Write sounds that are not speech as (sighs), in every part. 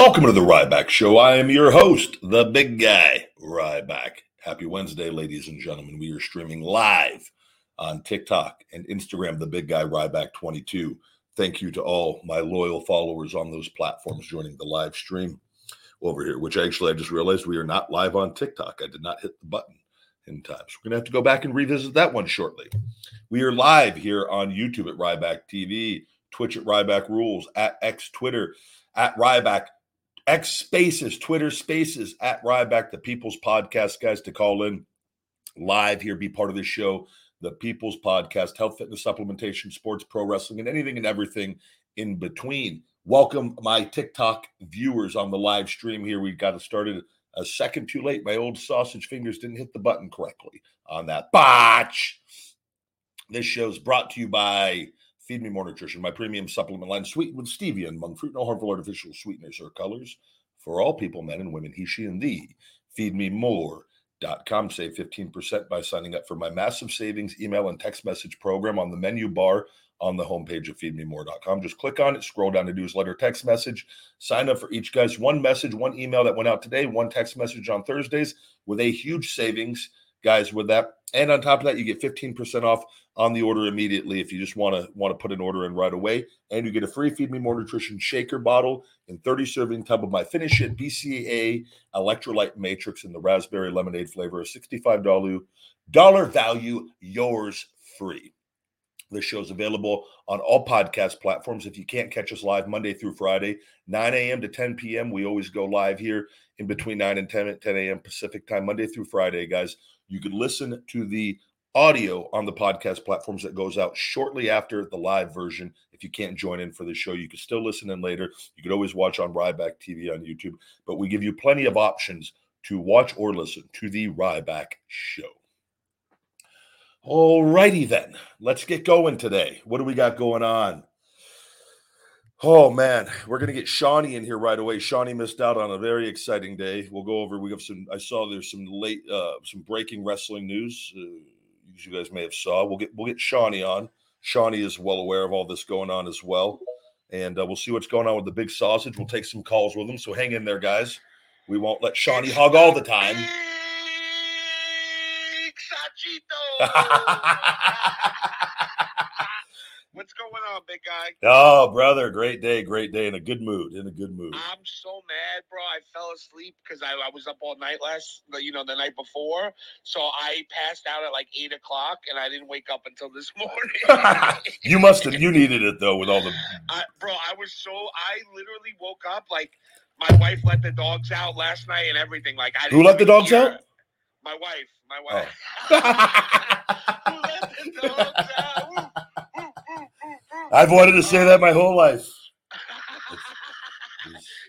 Welcome to the Ryback Show. I am your host, the big guy, Ryback. Happy Wednesday, ladies and gentlemen. We are streaming live on TikTok and Instagram, the big guy, Ryback22. Thank you to all my loyal followers on those platforms joining the live stream over here, which actually I just realized we are not live on TikTok. I did not hit the button in time. So we're going to have to go back and revisit that one shortly. We are live here on YouTube at Ryback TV, Twitch at Ryback Rules, at X Twitter, at Ryback, X Spaces, Twitter Spaces, at Ryback, the People's Podcast, guys, to call in live here, be part of the show. The People's Podcast, health, fitness, supplementation, sports, pro wrestling, and anything and everything in between. Welcome, my TikTok viewers on the live stream here. We got it started a second too late. My old sausage fingers didn't hit the button correctly on that botch. This show is brought to you by Feed Me More Nutrition, my premium supplement line, sweetened with stevia and monk fruit, no harmful artificial sweeteners or colors for all people, men and women, he, she, and thee. Feed me more. Dot com save 15% by signing up for my massive savings email and text message program on the menu bar on the homepage of feedmemore.com. Just click on it, scroll down to newsletter text message, sign up for each guy's one message, one email that went out today, one text message on Thursdays with a huge savings, guys, with that. And on top of that, you get 15% off on the order immediately if you just want to want to put an order in right away. And you get a free Feed Me More Nutrition shaker bottle and 30 serving tub of my Finish It BCAA electrolyte matrix in the raspberry lemonade flavor, a $65 value, yours free. This show is available on all podcast platforms. If you can't catch us live Monday through Friday, 9 a.m. to 10 p.m., we always go live here in between 9 and 10 at 10 a.m. Pacific time, Monday through Friday, guys. You can listen to the audio on the podcast platforms that goes out shortly after the live version. If you can't join in for the show, you can still listen in later. You could always watch on Ryback TV on YouTube, but we give you plenty of options to watch or listen to the Ryback show. All righty then. Let's get going today. What do we got going on? Oh man, we're gonna get Shawnee in here right away. Shawnee missed out on a very exciting day. We'll go over. We have some. I saw there's some late, uh, some breaking wrestling news. Uh, you guys may have saw. We'll get we'll get Shawnee on. Shawnee is well aware of all this going on as well, and uh, we'll see what's going on with the big sausage. We'll take some calls with him. So hang in there, guys. We won't let Shawnee hog all the time. (laughs) What's going on, big guy? Oh, brother, great day, great day, in a good mood, in a good mood. I'm so mad, bro. I fell asleep because I, I was up all night last, you know, the night before. So I passed out at like eight o'clock, and I didn't wake up until this (laughs) morning. (laughs) you must have. You needed it though, with all the. I, bro, I was so. I literally woke up like my wife let the dogs out last night and everything. Like I. Who let the dogs hear, out? My wife. My oh. wife. Oh. (laughs) Who let the dogs out? I've wanted to say that my whole life. (laughs)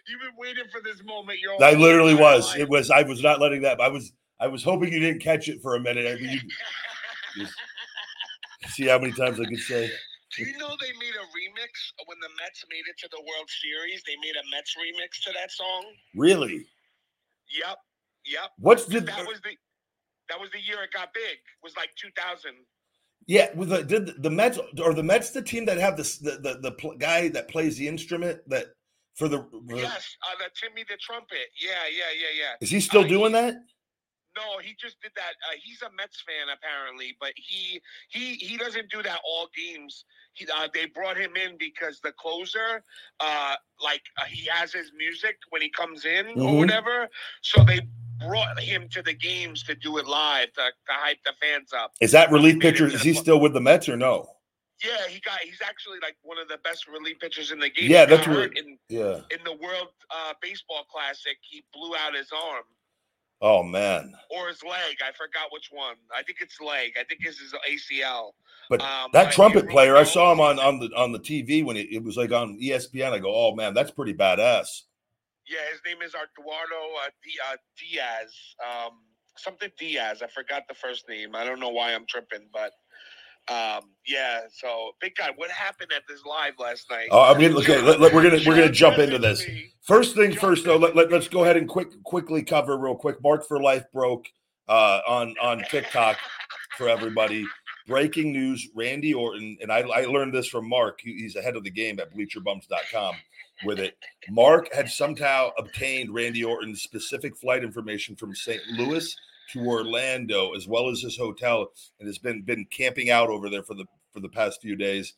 You've been waiting for this moment. Your I literally was. It was. I was not letting that. I was. I was hoping you didn't catch it for a minute. I mean, you, (laughs) see how many times I could say. Do you know they made a remix when the Mets made it to the World Series? They made a Mets remix to that song. Really? Yep. Yep. What's the? That was the. That was the year it got big. It Was like 2000. Yeah, with the did the Mets or the Mets the team that have this the the, the pl- guy that plays the instrument that for the, Yes, uh, the Timmy the trumpet. Yeah, yeah, yeah, yeah. is he still Uh, doing that? No, he just did that. Uh, he's a Mets fan apparently, but he he he doesn't do that all games. He uh, they brought him in because the closer, uh, like uh, he has his music when he comes in Mhm. or whatever. So they brought him to the games to do it live to, to hype the fans up. Is that relief pitcher? Is he still with the Mets or no? Yeah, he got. He's actually like one of the best relief pitchers in the game. Yeah, that's right. in Yeah. in the World uh, Baseball Classic. He blew out his arm. Oh man. or his leg. I forgot which one. I think it's leg. I think it's his ACL. But Um, that but trumpet player, I saw him on on the on the TV when it, it was like on ESPN. I go, oh man, that's pretty badass. Yeah, his name is Eduardo uh, D- uh, Diaz. Um, something Diaz. I forgot the first name. I don't know why I'm tripping, but um, yeah. So, big guy, what happened at this live last night? Oh, I mean, okay, let, let- we're gonna we're gonna jump into this. First things Jump first, though. Let, let, us go ahead and quick quickly cover real quick. Mark for Life broke uh, on on TikTok for everybody. breaking news Randy Orton, and I, I learned this from Mark, he's ahead of the game at bleacherbums.com with it. Mark had somehow obtained Randy Orton's specific flight information from St. Louis to Orlando, as well as his hotel, and has been been camping out over there for the for the past few days.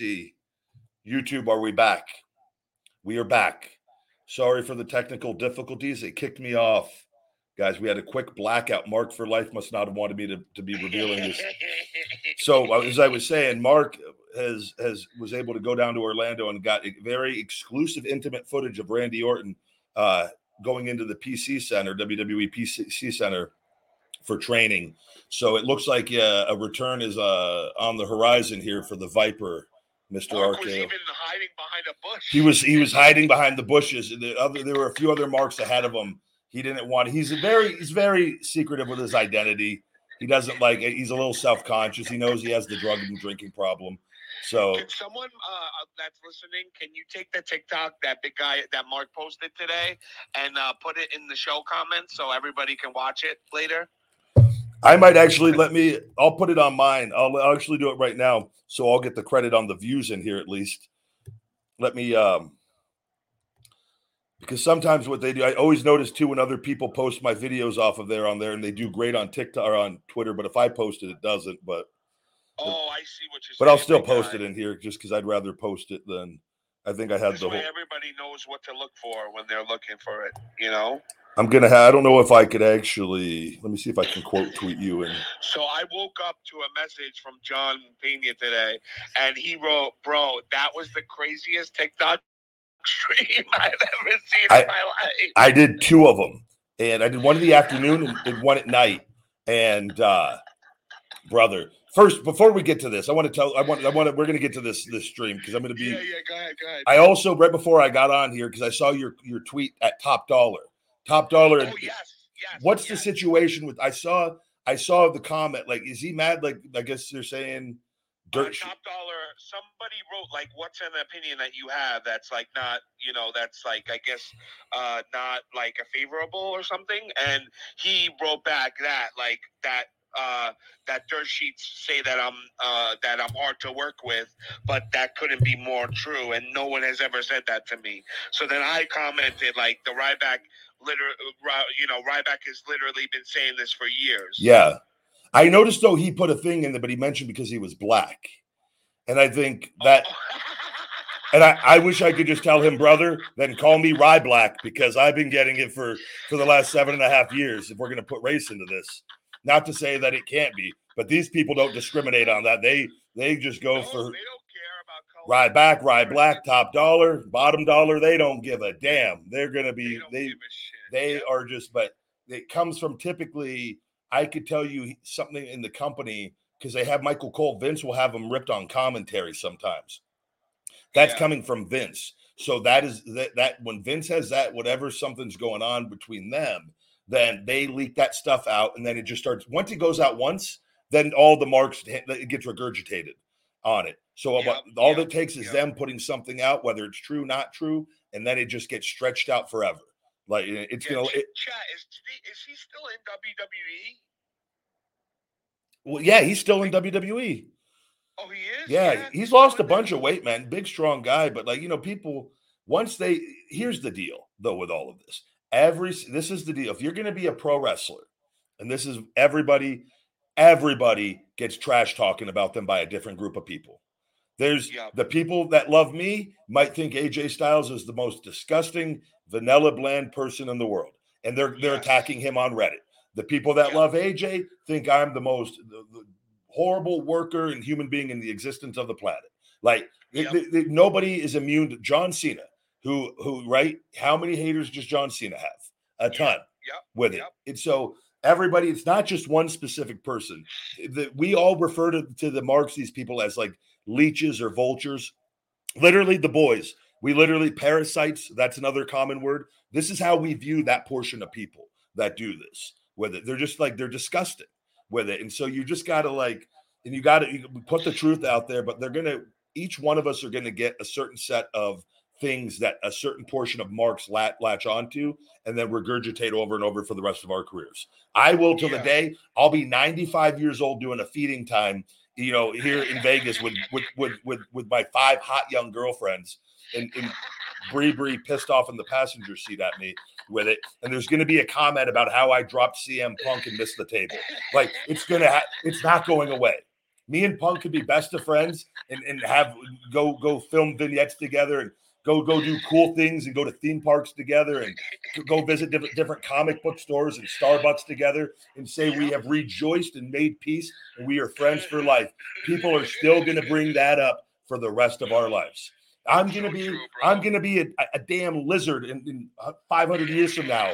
See YouTube, are we back? We are back. Sorry for the technical difficulties. It kicked me off. Guys, we had a quick blackout. Mark for life must not have wanted me to, to be revealing this. (laughs) So uh, as I was saying, Mark has has was able to go down to Orlando and got very exclusive, intimate footage of Randy Orton uh, going into the PC Center, WWE PC Center, for training. So it looks like uh, a return is uh, on the horizon here for the Viper Mr. Mark RKO. was even hiding behind a bush. He was he was (laughs) hiding behind the bushes. The other there were a few other marks ahead of him. He didn't want. He's very he's very secretive with his identity. He doesn't like. He's a little self conscious. He knows he has the drug and drinking problem. So Can someone uh, that's listening, can you take the TikTok that big guy that Mark posted today and uh, put it in the show comments so everybody can watch it later? I might actually let me. I'll put it on mine. I'll, I'll actually do it right now, so I'll get the credit on the views in here at least. Let me, um, because sometimes what they do, I always notice too when other people post my videos off of there on there, and they do great on TikTok or on Twitter. But if I post it, it doesn't. But Oh, I see what you're saying. but I'll still post guy. it in here just because I'd rather post it than I think I had This the way, whole. everybody knows what to look for when they're looking for it. You know. I'm gonna have. I don't know if I could actually. Let me see if I can quote tweet you and. So I woke up to a message from John Pena today, and he wrote, "Bro, that was the craziest TikTok (laughs) stream I've ever seen I- in my life." I did two of them, and I did one in the afternoon and did one at night. And uh, brother, first before we get to this, I want to tell. I want. I want. To, we're going to get to this this stream because I'm going to be. yeah, yeah. Go ahead, go ahead. I also right before I got on here because I saw your your tweet at Top Dollar. Top Dollar. oh yes, yes. What's the situation with? I saw. I saw the comment. Like, is he mad? Like, I guess they're saying. Uh, Dirt. top dollar. Somebody wrote like, "What's an opinion that you have that's like not, you know, that's like I guess uh not like a favorable or something?" And he wrote back that like that uh that dirt sheets say that I'm uh that I'm hard to work with, but that couldn't be more true, and no one has ever said that to me. So then I commented like the Ryback. Literally, you know, Ryback has literally been saying this for years. Yeah. I noticed though he put a thing in there, but he mentioned because he was black. And I think that (laughs) and I, I wish I could just tell him, brother, then call me Rye Black because I've been getting it for for the last seven and a half years. If we're gonna put race into this, not to say that it can't be, but these people don't discriminate on that. They they just go No, for they don't care about color. Rye back, Black, top dollar, bottom dollar. They don't give a damn. They're gonna be they give a shit. They are just but it comes from typically i could tell you something in the company because they have michael cole vince will have them ripped on commentary sometimes. That's Yeah. coming from vince. So that is that, that when vince has that whatever something's going on between them then they leak that stuff out and then it just starts once it goes out once then all the marks it gets regurgitated on it. So Yep, what, all yep, that takes is yep. them putting something out whether it's true not true and then it just gets stretched out forever like it's Yeah, gonna it, Chat, is he, is he still in WWE? Well, yeah, he's still in WWE. Oh, he is. Yeah, he's lost a bunch of weight, man. Big, strong guy, but like you know, people once they here's the deal though with all of this. Every this is the deal. If you're going to be a pro wrestler, and this is everybody, everybody gets trash talking about them by a different group of people. There's Yeah. the people that love me might think AJ Styles is the most disgusting, vanilla, bland person in the world, and they're they're Yes. attacking him on Reddit. The people that Yeah. love AJ think I'm the most the, the horrible worker and human being in the existence of the planet. Like Yep. nobody is immune to John Cena, who who right? How many haters does John Cena have? A ton Yep. with it. And so everybody, it's not just one specific person. The, we all refer to, to the marks these people as like leeches or vultures. Literally, the boys. We literally parasites. That's another common word. This is how we view that portion of people that do this. With it, they're just like they're disgusting with it, and so you just gotta like, and you gotta you put the truth out there. But they're gonna each one of us are gonna get a certain set of things that a certain portion of marks lat, latch onto and then regurgitate over and over for the rest of our careers. I will till the day I'll be 95 years old doing a feeding time, you know, here in Vegas with with with with, with my five hot young girlfriends and, and Bree Bree pissed off in the passenger seat at me with it. And there's going to be a comment about how I dropped CM Punk and missed the table. Like it's gonna ha- it's not going away. Me and Punk could be best of friends and, and have go go film vignettes together and go go do cool things and go to theme parks together and go visit different, different comic book stores and Starbucks together and say we have rejoiced and made peace and we are friends for life. People are still going to bring that up for the rest of our lives. I'm going to be. I'm going to be a, a damn lizard in, in uh, 500 years from now,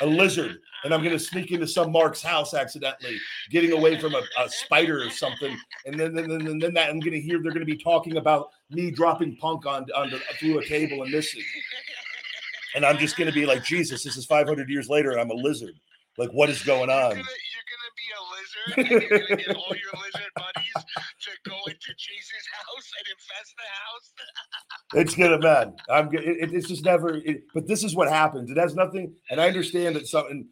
a lizard, and I'm going to sneak into some Mark's house accidentally, getting away from a, a spider or something, and then then, then, then that I'm going to hear they're going to be talking about me dropping punk on, on the, through a table and missing. (laughs) And I'm just going to be like, Jesus, this is 500 years later, and I'm a lizard. Like, what is going on? you're gonna be a lizard. And you're gonna get all your lizard buddies to go into Chase's house and infest the house. (laughs) It's gonna, man. I'm. It, it's just never. It, but this is what happens. It has nothing. And I understand that some and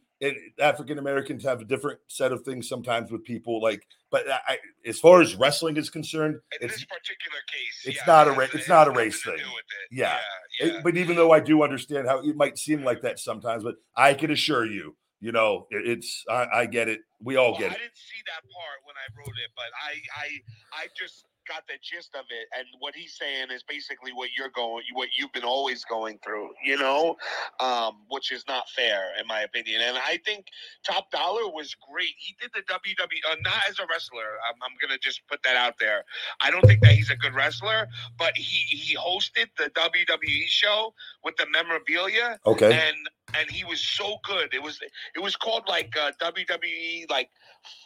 African Americans have a different set of things sometimes with people. Like, but I, as far as wrestling is concerned, In it's this particular case, it's yeah, not a ra- it's not a race thing. it. Yeah. yeah, It- but even though I do understand how it might seem like that sometimes, but I can assure you, you know, it, it's I, I get it. We all Well, get it. I didn't see that part when I wrote it, but I, I, I just got the gist of it. And what he's saying is basically what you're going, what you've been always going through, you know, um, which is not fair in my opinion. And I think Top Dollar was great. He did the WWE, uh, not as a wrestler. I'm, I'm gonna just put that out there. I don't think that he's a good wrestler, but he he hosted the WWE show with the memorabilia Okay. and and he was so good. It was it was called like uh, WWE like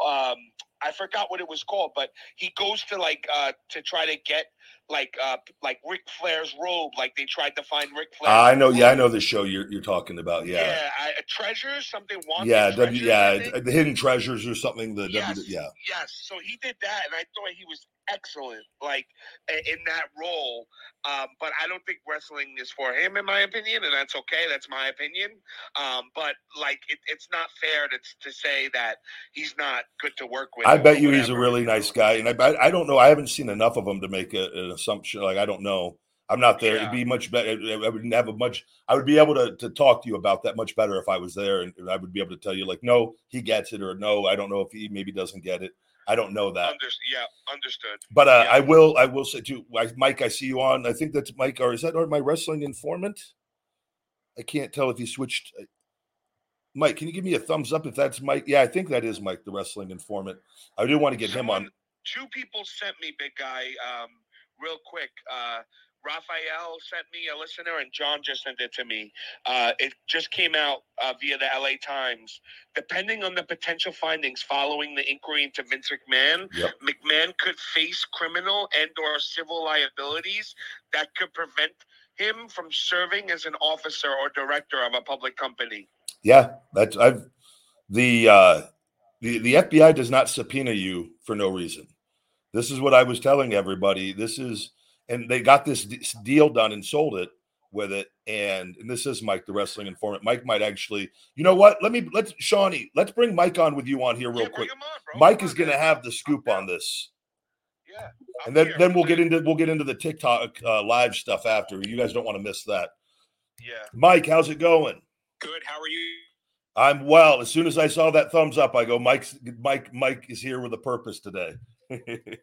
um I forgot what it was called, but he goes to like uh to try to get like uh like Ric Flair's robe. Like they tried to find Ric Flair. I know. Yeah, I know the show you're you're talking about. Yeah. Yeah, I, treasures something. Wanted Yeah, W, yeah, the hidden treasures or something. The Yes. W, yeah, Yes, so he did that, and I thought he was excellent, like in that role. Um, but I don't think wrestling is for him, in my opinion, and that's okay. That's my opinion. Um, but like, it, it's not fair to to say that he's not good to work with. I bet you he's a really nice guy, and I, I I don't know. I haven't seen enough of him to make a, an assumption. Like I don't know. I'm not there. It'd be much better. I would have a much. I would be able to, to talk to you about that much better if I was there, and I would be able to tell you like, no, he gets it, or no, I don't know if he maybe doesn't get it. I don't know that. Under, yeah, understood. But uh, Yeah. I will. I will say too, I, Mike. I see you on. I think that's Mike, or is that or my wrestling informant? I can't tell if he switched. uh, Mike, can you give me a thumbs up if that's Mike? Yeah, I think that is Mike, the wrestling informant. I do want to get him on. Two people sent me, big guy, um, real quick. Uh, Raphael sent me a listener, and John just sent it to me. Uh, it just came out uh, via the LA Times. Depending on the potential findings following the inquiry into Vince McMahon, Yep. McMahon could face criminal and/or civil liabilities that could prevent him from serving as an officer or director of a public company. Yeah, that's I've the uh the the FBI does not subpoena you for no reason. This is what I was telling everybody. This is and they got this d- deal done and sold it with it. And, and this is Mike, the wrestling informant. Mike might actually, you know what? Let me let's Shawnee, let's bring Mike on with you on here real Yeah, quick. on. Mike Come is gonna have the scoop on this. Yeah, I'm And then here. then we'll get into we'll get into the TikTok uh, live stuff after. You guys don't want to miss that. Yeah. Mike, how's it going? Good. How are you? I'm well. As soon as I saw that thumbs up, I go, Mike's Mike, Mike is here with a purpose today. (laughs)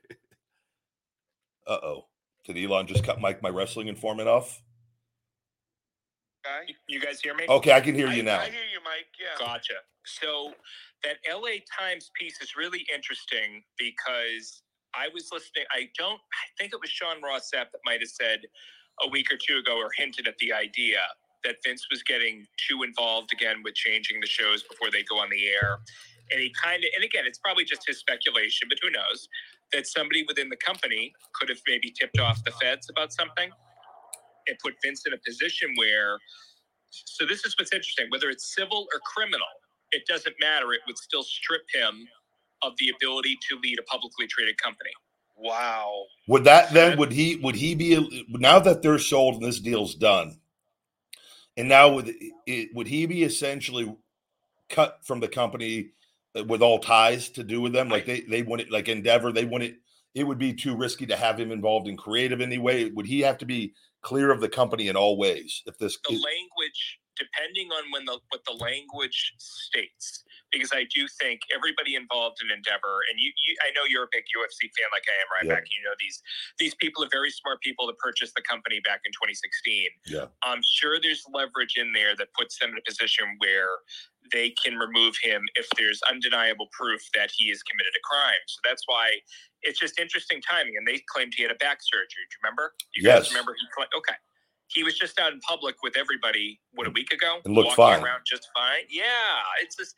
uh oh. Did Elon just cut Mike, my wrestling informant, off? Okay. You guys hear me? Okay, I can hear I, you now. I hear you, Mike. Yeah. Gotcha. So that LA Times piece is really interesting because I was listening. I don't. I think it was Sean Ross Sapp that might have said a week or two ago or hinted at the idea that Vince was getting too involved again with changing the shows before they go on the air. And he kind of, and again, it's probably just his speculation, but who knows, that somebody within the company could have maybe tipped off the feds about something and put Vince in a position where, so this is what's interesting, whether it's civil or criminal, it doesn't matter. It would still strip him of the ability to lead a publicly traded company. Wow. Would that then would he would he be now that they're sold and this deal's done, and now would it, would he be essentially cut from the company with all ties to do with them? Like they they wouldn't like Endeavor, they wouldn't. It would be too risky to have him involved in creative anyway. Would he have to be clear of the company in all ways if this the language depending on when the what the language states because I do think everybody involved in Endeavor, and you, you I know you're a big UFC fan like I am, Ryback. You know these these people are very smart people that purchased the company back in 2016. Yeah, I'm sure there's leverage in there that puts them in a position where they can remove him if there's undeniable proof that he has committed a crime. So that's why it's just interesting timing. And they claimed he had a back surgery. Do you remember? You yes. guys remember he claimed, okay he was just out in public with everybody what a week ago? And looked fine. around just fine? Yeah it's just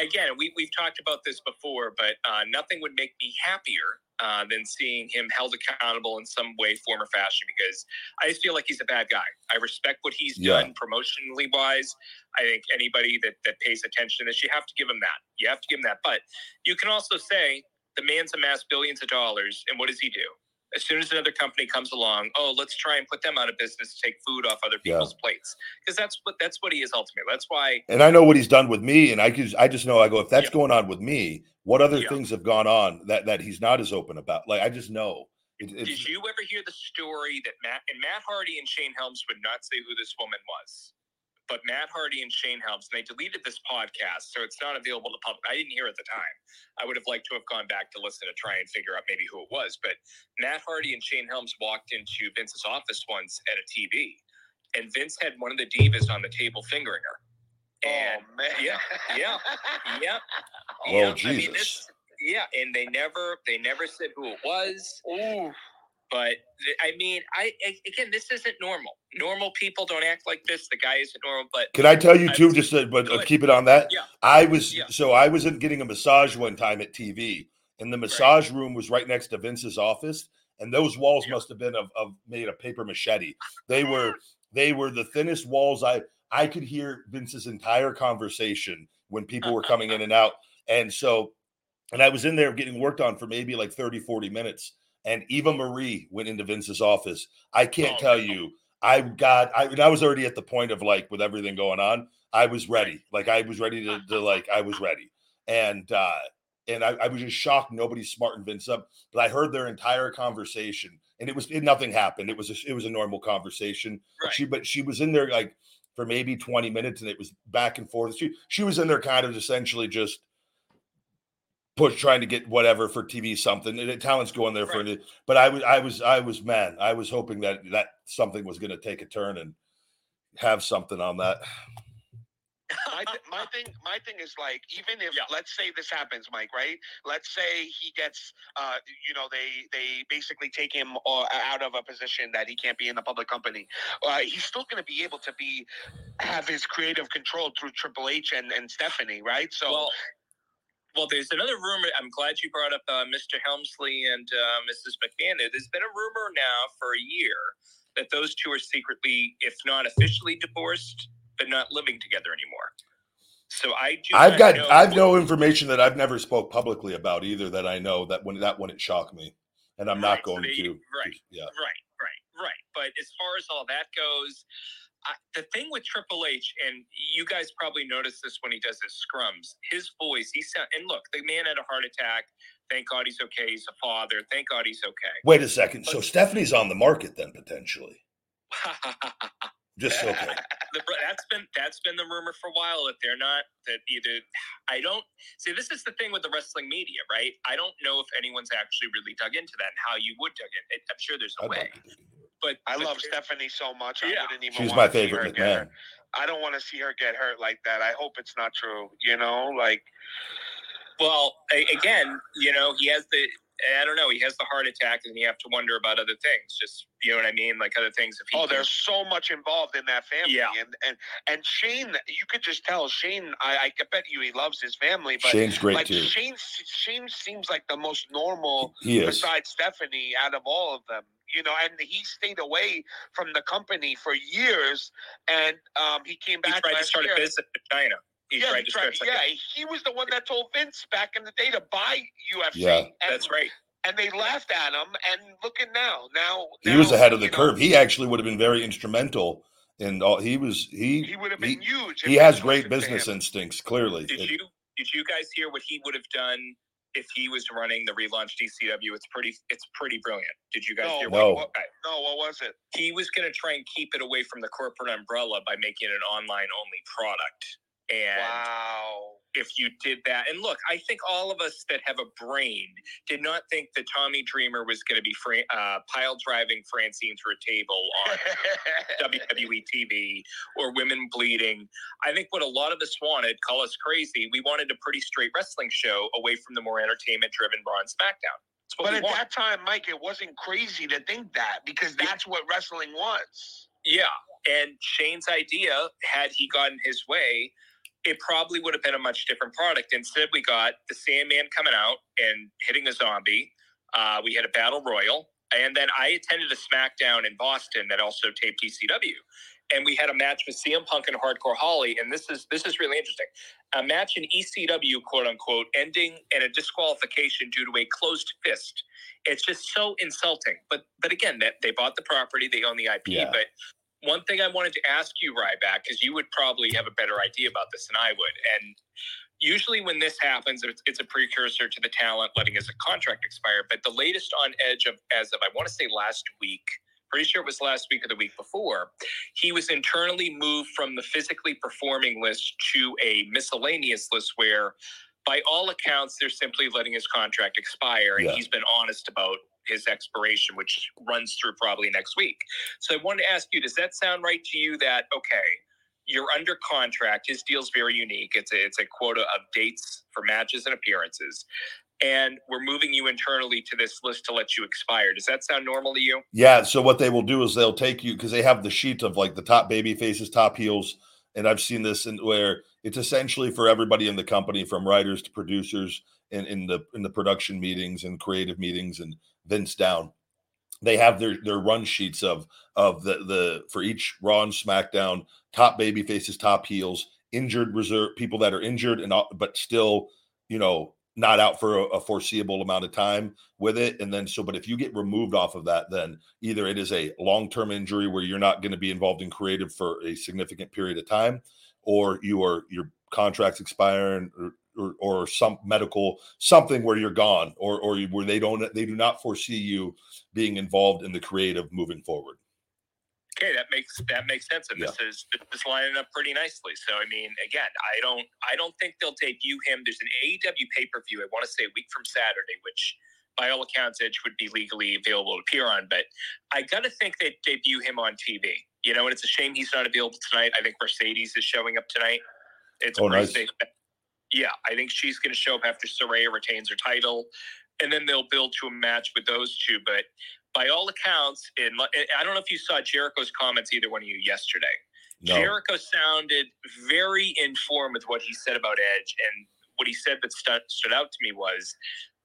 again we, we've talked about this before but uh, nothing would make me happier uh, than seeing him held accountable in some way form or fashion because i just feel like he's a bad guy. I respect what he's yeah. done promotionally wise. I think anybody that, that pays attention to this you have to give him that. You have to give him that. But you can also say the man's amassed billions of dollars and what does he do as soon as another company comes along, oh, let's try and put them out of business to take food off other people's yeah. plates because that's what that's what he is ultimately. That's why. And I know what he's done with me, and I just I just know I go if that's yeah. going on with me, what other yeah. things have gone on that that he's not as open about? Like I just know. It, Did you ever hear the story that Matt and Matt Hardy and Shane Helms would not say who this woman was? But Matt Hardy and Shane Helms, and they deleted this podcast, so it's not available to public. I didn't hear at the time. I would have liked to have gone back to listen to try and figure out maybe who it was. But Matt Hardy and Shane Helms walked into Vince's office once at a TV, and Vince had one of the divas on the table fingering her. Oh, and oh man! Yeah, yeah, (laughs) yeah. Oh yeah. Jesus! I mean, this, yeah, and they never they never said who it was. Ooh. But I mean, I again, this isn't normal. Normal people don't act like this. The guy isn't normal. But can I tell you too? Just to, but uh, keep it on that. Yeah. I was yeah. so I was getting a massage one time at TV, and the massage right. room was right next to Vince's office, and those walls yeah. must have been of, of made of paper machete. They (laughs) were they were the thinnest walls. I I could hear Vince's entire conversation when people were coming in and out, and so, and I was in there getting worked on for maybe like 30, 40 minutes and Eva Marie went into Vince's office. I can't oh, tell you. I got I, I was already at the point of like with everything going on, I was ready. Like I was ready to, to like I was ready. And uh and I, I was just shocked nobody's smarting Vince up. But I heard their entire conversation and it was it, nothing happened. It was a, it was a normal conversation. Right. She but she was in there like for maybe 20 minutes and it was back and forth. She she was in there kind of essentially just push trying to get whatever for TV something. The talent's going there right. for it. But I was I was I was man, I was hoping that that something was going to take a turn and have something on that. my, th- my thing my thing is like even if yeah. let's say this happens mike right let's say he gets uh you know they they basically take him uh, out of a position that he can't be in the public company uh, he's still going to be able to be have his creative control through triple h and and stephanie right so well, well, there's another rumor. I'm glad you brought up uh, Mr. Helmsley and uh, Mrs. McMahon. There's been a rumor now for a year that those two are secretly, if not officially divorced, but not living together anymore. So I do. I've got I've no information that I've never spoke publicly about either. That I know that when that wouldn't shock me, and I'm right, not going so they, to. Right. Yeah. Right. Right. But as far as all that goes, I, the thing with Triple H, and you guys probably notice this when he does his scrums, his voice, he sound, and look, the man had a heart attack. Thank God he's okay. He's a father. Thank God he's okay. Wait a second. But, so Stephanie's on the market then potentially. (laughs) Just okay. that's been that's been the rumor for a while that they're not that either. I don't see. This is the thing with the wrestling media, right? I don't know if anyone's actually really dug into that and how you would dug in. I'm sure there's a I'd way. Like but I love Stephanie so much. Yeah. I wouldn't even She's my favorite McMahon. I don't want to see her get hurt like that. I hope it's not true. You know, like. Well, again, you know, he has the. I don't know. He has the heart attack, and you have to wonder about other things. Just you know what I mean, like other things. If he Oh, can- there's so much involved in that family, Yeah. and and and Shane, you could just tell Shane. I, I bet you he loves his family, but Shane's great like too. Shane, Shane seems like the most normal He is. besides Stephanie out of all of them. You know, and he stayed away from the company for years, and um, he came back. he back tried to start year. a business in China. He yeah, tried he to tried, start. yeah, he was the one that told Vince back in the day to buy UFC. Yeah. and, that's right. And they laughed at him, and look at now. Now He was ahead of the you know, curve. He actually would have been very instrumental in all. He was he He would have he, been huge. he has great business instincts. Clearly, Did It- you did you guys hear what he would have done if he was running the relaunch ECW? It's pretty it's pretty brilliant. Did you guys No, hear? No. What, okay. No, what was it? He was going to try and keep it away from the corporate umbrella by making it an online only product. And Wow. if you did that, and look, I think all of us that have a brain did not think that Tommy Dreamer was going to be fra- uh, pile driving Francine through a table on (laughs) WWE TV or women bleeding. I think what a lot of us wanted, call us crazy, we wanted a pretty straight wrestling show away from the more entertainment driven Raw and SmackDown. But at want. that time, Mike, it wasn't crazy to think that because that's what wrestling was. Yeah. And Shane's idea, had he gotten his way, it probably would have been a much different product. Instead, we got the Sandman coming out and hitting a zombie. Uh, we had a battle royal. And then I attended a SmackDown in Boston that also taped ECW. And we had a match with CM Punk and Hardcore Holly. And this is this is really interesting. A match in ECW, quote unquote, ending in a disqualification due to a closed fist. It's just so insulting. But but again, that they bought the property, they own the IP. Yeah. But one thing I wanted to ask you, Ryback, because you would probably have a better idea about this than I would. And usually when this happens, it's, it's a precursor to the talent letting his contract expire. But the latest on Edge of as of I want to say last week, pretty sure it was last week or the week before, he was internally moved from the physically performing list to a miscellaneous list where by all accounts they're simply letting his contract expire and Yeah. he's been honest about his expiration which runs through probably next week so i wanted to ask you does that sound right to you that okay you're under contract his deal's very unique it's a, it's a quota of dates for matches and appearances and we're moving you internally to this list to let you expire does that sound normal to you Yeah. So what they will do is they'll take you because they have the sheet of like the top baby faces, top heels, and I've seen this in where it's essentially for everybody in the company, from writers to producers, in in the in the production meetings and creative meetings, and Vince down. They have their their run sheets of of the the for each Raw and SmackDown top baby faces, top heels, injured reserve people that are injured and but still, you know, not out for a, a foreseeable amount of time with it. And then so, but if you get removed off of that, then either it is a long term injury where you're not going to be involved in creative for a significant period of time, or you are your contracts expiring, or, or, or some medical something where you're gone, or or where they don't they do not foresee you being involved in the creative moving forward. Okay, that makes that makes sense, and Yeah. this is this is lining up pretty nicely. So, I mean, again, I don't I don't think they'll debut him. There's an AEW pay per view. I want to say a week from Saturday, which by all accounts, Edge would be legally available to appear on. But I got to think they debut him on TV. You know, and it's a shame he's not available tonight. I think Mercedes is showing up tonight. It's Oh, nice. safe. Yeah, I think she's going to show up after Saraya retains her title, and then they'll build to a match with those two. But by all accounts, in eh, I don't know if you saw Jericho's comments either one of you yesterday. No, Jericho sounded very informed with what he said about Edge, and what he said that stu- stood out to me was,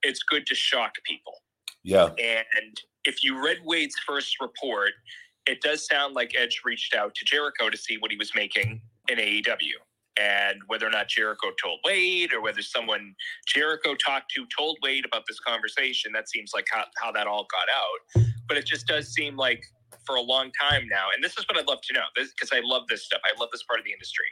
"It's good to shock people." yeah, And if you read Wade's first report, it does sound like Edge reached out to Jericho to see what he was making in AEW. And whether or not Jericho told Wade or whether someone Jericho talked to told Wade about this conversation, that seems like how, how that all got out. But it just does seem like for a long time now, and this is what I'd love to know because I love this stuff. I love this part of the industry.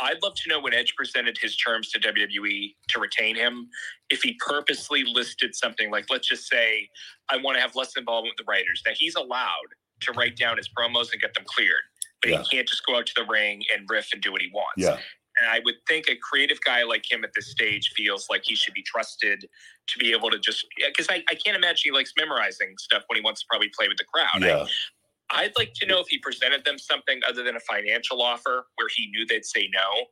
I'd love to know when Edge presented his terms to WWE to retain him, if he purposely listed something like, let's just say, I want to have less involvement with the writers. Now he's allowed to write down his promos and get them cleared, but Yeah. he can't just go out to the ring and riff and do what he wants. yeah, And I would think a creative guy like him at this stage feels like he should be trusted to be able to just because I, I can't imagine he likes memorizing stuff when he wants to probably play with the crowd. I- yeah. I'd like to know if he presented them something other than a financial offer where he knew they'd say no.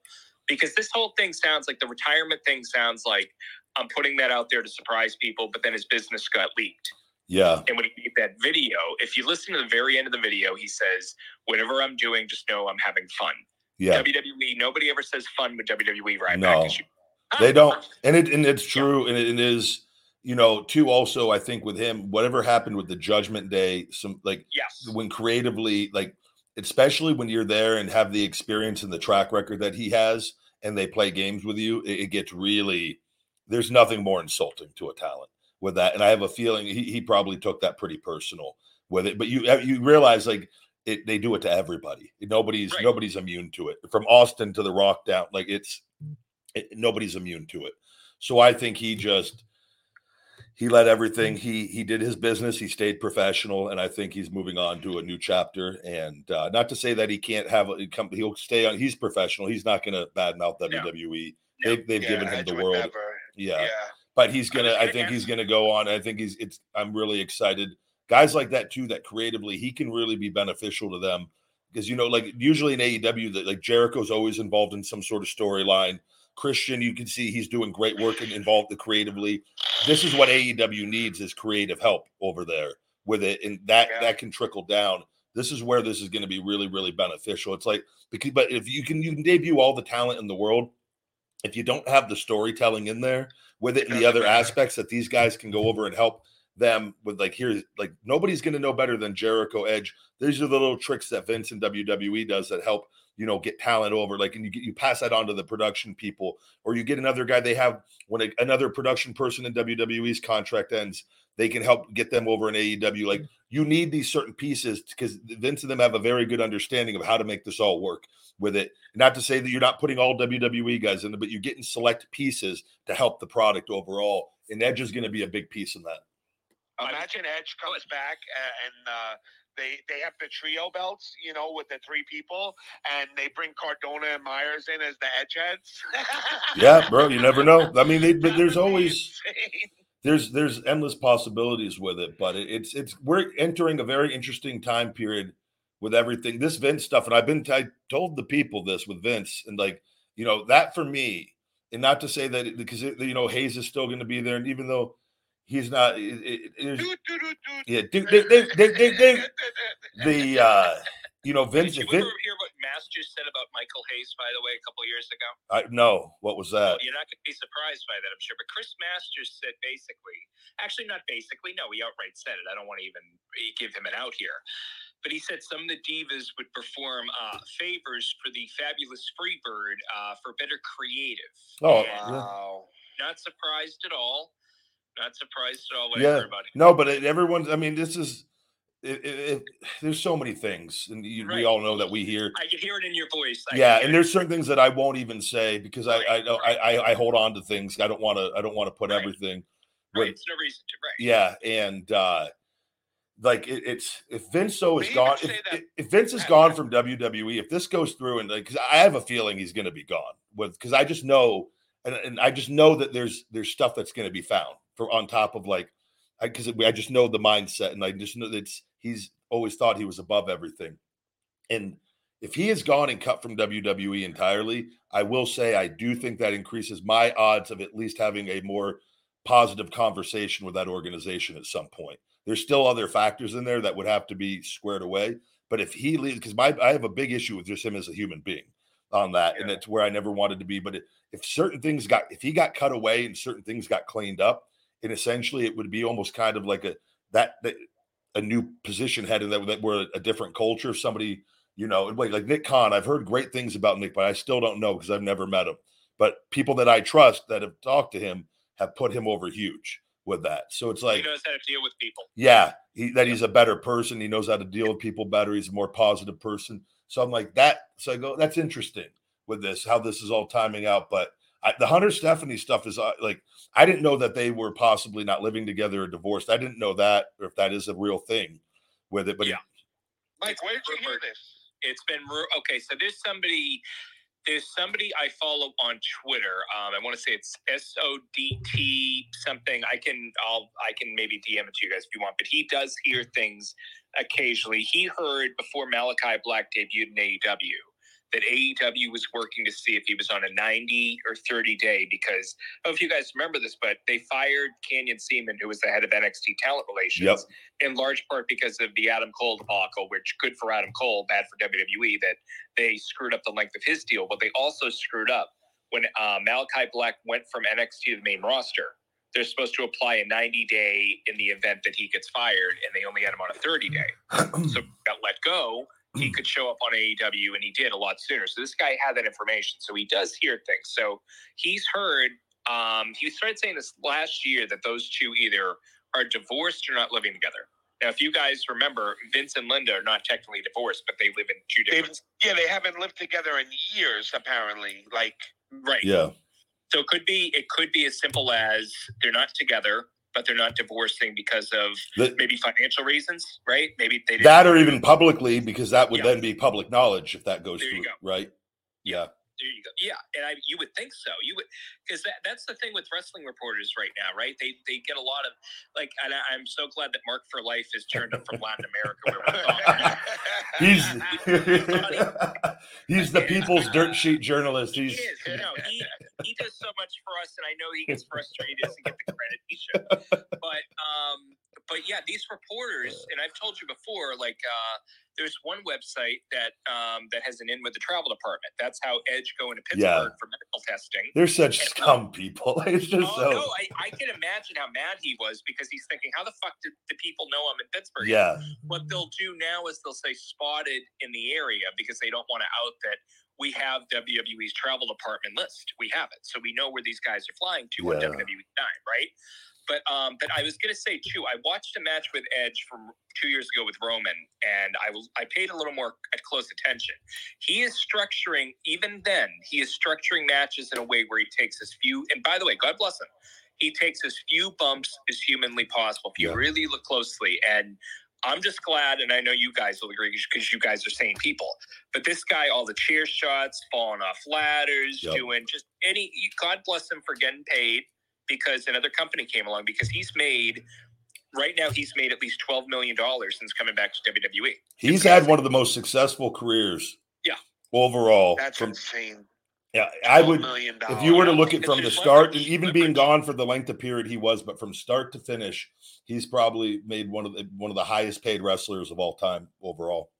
Because this whole thing sounds like the retirement thing sounds like I'm putting that out there to surprise people, but then his business got leaked. Yeah. And when he video, if you listen to the very end of the video, he says, Whatever I'm doing, just know I'm having fun. Yeah. WWE, nobody ever says fun with WWE right No. back. They don't, and it and it's true, and it, it is, you know, too. Also, I think with him, whatever happened with the Judgment Day, some like Yes. when creatively, like especially when you're there and have the experience and the track record that he has, and they play games with you, it, it gets really. There's nothing more insulting to a talent with that, and I have a feeling he, he probably took that pretty personal with it. But you you realize like it, they do it to everybody. Nobody's Right. nobody's immune to it. From Austin to the Rock down, like it's it, nobody's immune to it. So I think he just he let everything he he did his business. He stayed professional, and I think he's moving on to a new chapter. And uh, not to say that he can't have a come. He'll stay on. He's professional. He's not going to badmouth WWE. No. They've they've Yeah, given him the world. never. Yeah. Yeah. But he's gonna. I think he's gonna go on. I think he's. It's. I'm really excited. Guys like that too. That creatively, he can really be beneficial to them because you know, like usually in AEW, that like Jericho's always involved in some sort of storyline. Christian, you can see he's doing great work and involved creatively. This is what AEW needs is creative help over there with it, and that Yeah. that can trickle down. This is where this is going to be really, really beneficial. It's like because, but if you can, you can debut all the talent in the world. If you don't have the storytelling in there with it and the other aspects that these guys can go over and help them with, like here's like nobody's going to know better than Jericho Edge. These are the little tricks that Vince and WWE does that help you know get talent over like and you get you pass that on to the production people or you get another guy they have when a, another production person in WWE's contract ends they can help get them over in AEW like you need these certain pieces because Vince and them have a very good understanding of how to make this all work with it not to say that you're not putting all WWE guys in it but you're getting select pieces to help the product overall and Edge is going to be a big piece in that Imagine Edge comes back uh, and uh, they they have the trio belts, you know, with the three people, and they bring Cardona and Myers in as the Edge heads. yeah bro you never know I mean they, (laughs) but there's always insane. There's there's endless possibilities with it but it, it's it's we're entering a very interesting time period with everything. This vince stuff and i've been i told the people this with vince and like you know that for me and not to say that it, because it, you know hayes is still going to be there and even though he's not it, yeah dude, they, they, they, they, (laughs) the uh you know vince Did you if Vin- ever hear what Masters said about Michael Hayes, by the way, a couple years ago? i no what was that You're not going to be surprised by that, I'm sure. But Chris Masters said basically, actually, not basically, no, he outright said it. I don't want to even give him an out here. But he said some of the divas would perform uh, favors for the fabulous Freebird uh, for better creative. Oh, And yeah. Wow. Not surprised at all. Not surprised at all Yeah. I heard about him. No, but everyone's. I mean, this is. It, it, it, there's so many things, and you, we all know that we hear. I can hear it in your voice. I Yeah, and there's certain things that I won't even say because I, I know right. I, I I hold on to things. I don't want to. I don't want to put Right. everything. right. It's no reason to. Right. yeah, and uh like it, it's if Vince so is gone. If, if Vince is gone from WWE, if this goes through and like, because I have a feeling he's going to be gone with because I just know and, and I just know that there's there's stuff that's going to be found for on top of like because I, I just know the mindset and I just know that it's he's always thought he was above everything, and if he is gone and cut from WWE entirely, I will say I do think that increases my odds of at least having a more positive conversation with that organization at some point. There's still other factors in there that would have to be squared away. But if he leaves, because my I have a big issue with just him as a human being on that, and Yeah. it's where I never wanted to be. But if certain things got, if he got cut away and certain things got cleaned up, and essentially it would be almost kind of like a that, that a new position head in that that were a different culture. Somebody, you know, like like Nick Khan. I've heard great things about Nick, but I still don't know because I've never met him. But people that I trust that have talked to him have put him over huge with that. So it's like he knows how to deal with people. yeah, he, that he's a better person. He knows how to deal with people better. He's a more positive person. So I'm like that. So I go, that's interesting with this, how this is all timing out. But I, the Hunter Stephanie stuff is uh, like, I didn't know that they were possibly not living together or divorced. I didn't know that, or if that is a real thing with it. But Yeah. Mike, where did you hear this? It's been ru- okay. So there's somebody there's somebody I follow on Twitter. Um, I want to say it's S O D T something. I can I'll I can maybe DM it to you guys if you want. But he does hear things occasionally. He heard before Malachi Black debuted in AEW that AEW was working to see if he was on a 90 or 30 day because I don't know if you guys remember this, but they fired Canyon Ceman, who was the head of NXT talent relations, Yep. in large part because of the Adam Cole debacle, which good for Adam Cole, bad for WWE, that they screwed up the length of his deal. But they also screwed up when uh, Malachi Black went from NXT to the main roster. They're supposed to apply a 90 day in the event that he gets fired, and they only had him on a 30 day. (clears throat) So got let go. He could show up on AEW, and he did a lot sooner. So this guy had that information. So he does hear things. So he's heard. Um, he started saying this last year that those two either are divorced or not living together. Now, if you guys remember, Vince and Linda are not technically divorced, but they live in two They've, different. yeah, they haven't lived together in years, apparently. Like, Right. yeah. So it could be it could be as simple as they're not together, but they're not divorcing because of The- maybe financial reasons, right? Maybe they didn't that or even publicly, because that would Yeah. then be public knowledge if that goes There through, go. right? Yeah. There you go. Yeah, and I you would think so. You would because that, that's the thing with wrestling reporters right now, right? They they get a lot of like, and I, I'm so glad that Mark for Life has turned up from Latin America. Where we're from. (laughs) He's (laughs) (laughs) he's the people's dirt sheet journalist. He is. No, he he does so much for us, and I know he gets frustrated. He doesn't get the credit he should. But um, but yeah, these reporters, and I've told you before, like uh, there's one website that um that has an in with the travel department. That's how Edge go into Pittsburgh Yeah. for medical testing. they're such scum people. (laughs) It's just Oh so no, I, I can imagine how mad he was because he's thinking, how the fuck did the people know I'm in Pittsburgh? yeah. What they'll do now is they'll say spotted in the area because they don't want to out that we have WWE's travel department list. We have it, so we know where these guys are flying to on WWE time, right? But um, but I was gonna say too. I watched a match with Edge from two years ago with Roman, and I was I paid a little more at close attention. He is structuring even then. He is structuring matches in a way where he takes as few. And by the way, God bless him. He takes as few bumps as humanly possible. If you Yeah. really look closely, and I'm just glad, and I know you guys will agree because you guys are sane people. But this guy, all the chair shots, falling off ladders, Yep. doing just any. God bless him for getting paid because another company came along because he's made. Right now, he's made at least twelve million dollars since coming back to. WWE. He's had one of the most successful careers. Yeah. Overall. that's from insane. yeah, I would if you were to look at from the start and even being gone for the length of period he was, but from start to finish, he's probably made one of the one of the highest paid wrestlers of all time overall.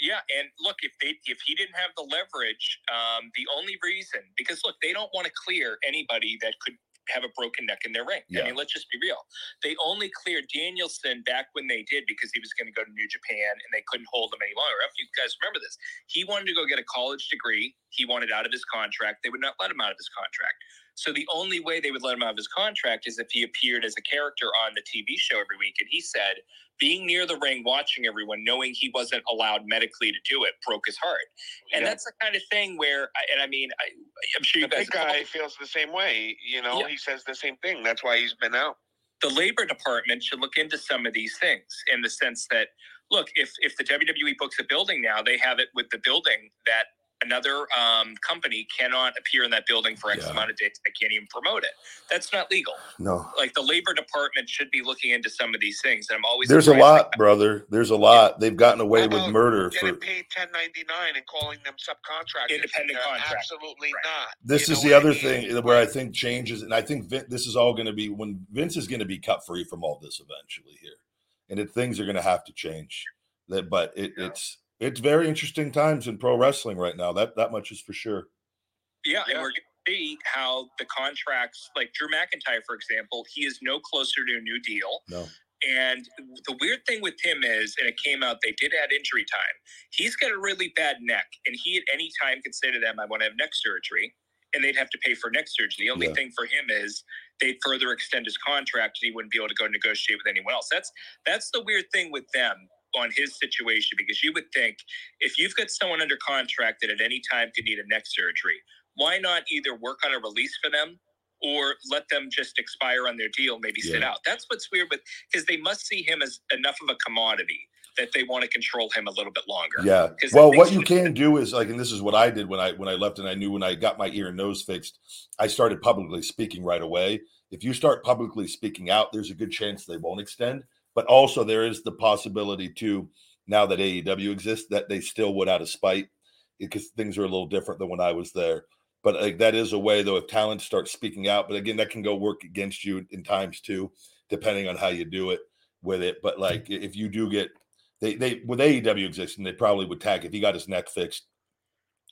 Yeah, and look, if they if he didn't have the leverage, um, the only reason because look, they don't want to clear anybody that could have a broken neck in their ring. Yeah. I mean, let's just be real. They only cleared Danielson back when they did because he was going to go to New Japan and they couldn't hold him any longer. If you guys remember this, he wanted to go get a college degree. He wanted out of his contract. They would not let him out of his contract. So the only way they would let him out of his contract is if he appeared as a character on the TV show every week. And he said, being near the ring, watching everyone, knowing he wasn't allowed medically to do it, broke his heart. And Yeah. that's the kind of thing where, and I mean, I, I'm sure you the guys. big guy feels the same way. You know, Yeah. he says the same thing. That's why he's been out. the labor department should look into some of these things in the sense that look if if the WWE books a building now they have it with the building that another um, company cannot appear in that building for X Yeah. amount of days they can't even promote it that's not legal No. like the labor department should be looking into some of these things and I'm always There's a surprised lot, brother. There's a lot. They've gotten away with murder Getting for paid ten ninety nine and calling them subcontractors. Independent They're contract. Absolutely Right. not. this You is the what I other mean? thing where I think changes, and I think Vin, this is all going to be when Vince is going to be cut free from all this eventually here, and it, things are going to have to change. That, but it, Yeah. it's it's very interesting times in pro wrestling right now. That that much is for sure. Yeah, Yeah. and we're going to see how the contracts, like Drew McIntyre, for example, he is no closer to a new deal. No. And the weird thing with him is, and it came out, they did add injury time. He's got a really bad neck, and he at any time could say to them, I want to have neck surgery, and they'd have to pay for neck surgery. The only Yeah. thing for him is they'd further extend his contract, and he wouldn't be able to go negotiate with anyone else. That's that's the weird thing with them on his situation, because you would think if you've got someone under contract that at any time could need a neck surgery, why not either work on a release for them or let them just expire on their deal, maybe sit Yeah. out? That's what's weird with because they must see him as enough of a commodity that they want to control him a little bit longer. Yeah. Well, what you can do is like, and this is what I did when I when I left, and I knew when I got my ear and nose fixed, I started publicly speaking right away. If you start publicly speaking out, there's a good chance they won't extend. But also, there is the possibility too. Now that AEW exists, that they still would out of spite because things are a little different than when I was there. But like that is a way though if talent starts speaking out. But again, that can go work against you in times too, depending on how you do it with it. But like if you do get they they with AEW existing, they probably would tack if he got his neck fixed,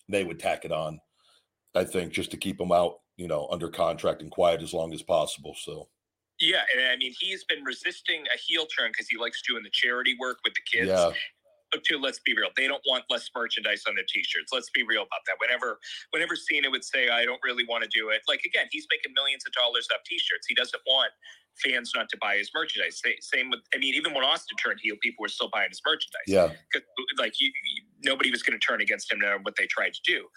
they would tack it on. I think just to keep him out, you know, under contract and quiet as long as possible. So Yeah, and I mean he's been resisting a heel turn because he likes doing the charity work with the kids. yeah, But too, let's be real. They don't want less merchandise on their t-shirts. Let's be real about that. Whenever whenever Cena would say, I don't really want to do it, like again, he's making millions of dollars off t-shirts. He doesn't want fans not to buy his merchandise. Same with I mean, even when Austin turned heel, people were still buying his merchandise. yeah, like you, you- nobody was going to turn against him no matter what they tried to do.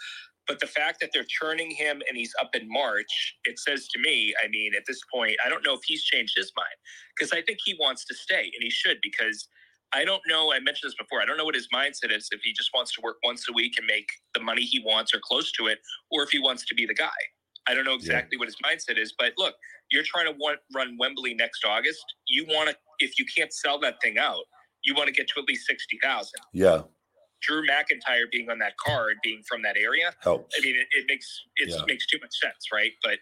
But the fact that they're churning him and he's up in March, it says to me, I mean, at this point, I don't know if he's changed his mind because I think he wants to stay and he should because I don't know. I mentioned this before. I don't know what his mindset is if he just wants to work once a week and make the money he wants or close to it, or if he wants to be the guy. I don't know exactly what his mindset is, but look, you're trying to want, run Wembley next August. You want to, if you can't sell that thing out, you want to get to at least sixty thousand. yeah, Drew McIntyre being on that card, being from that area, helps. I mean, it, it makes it Yeah. makes too much sense, right? But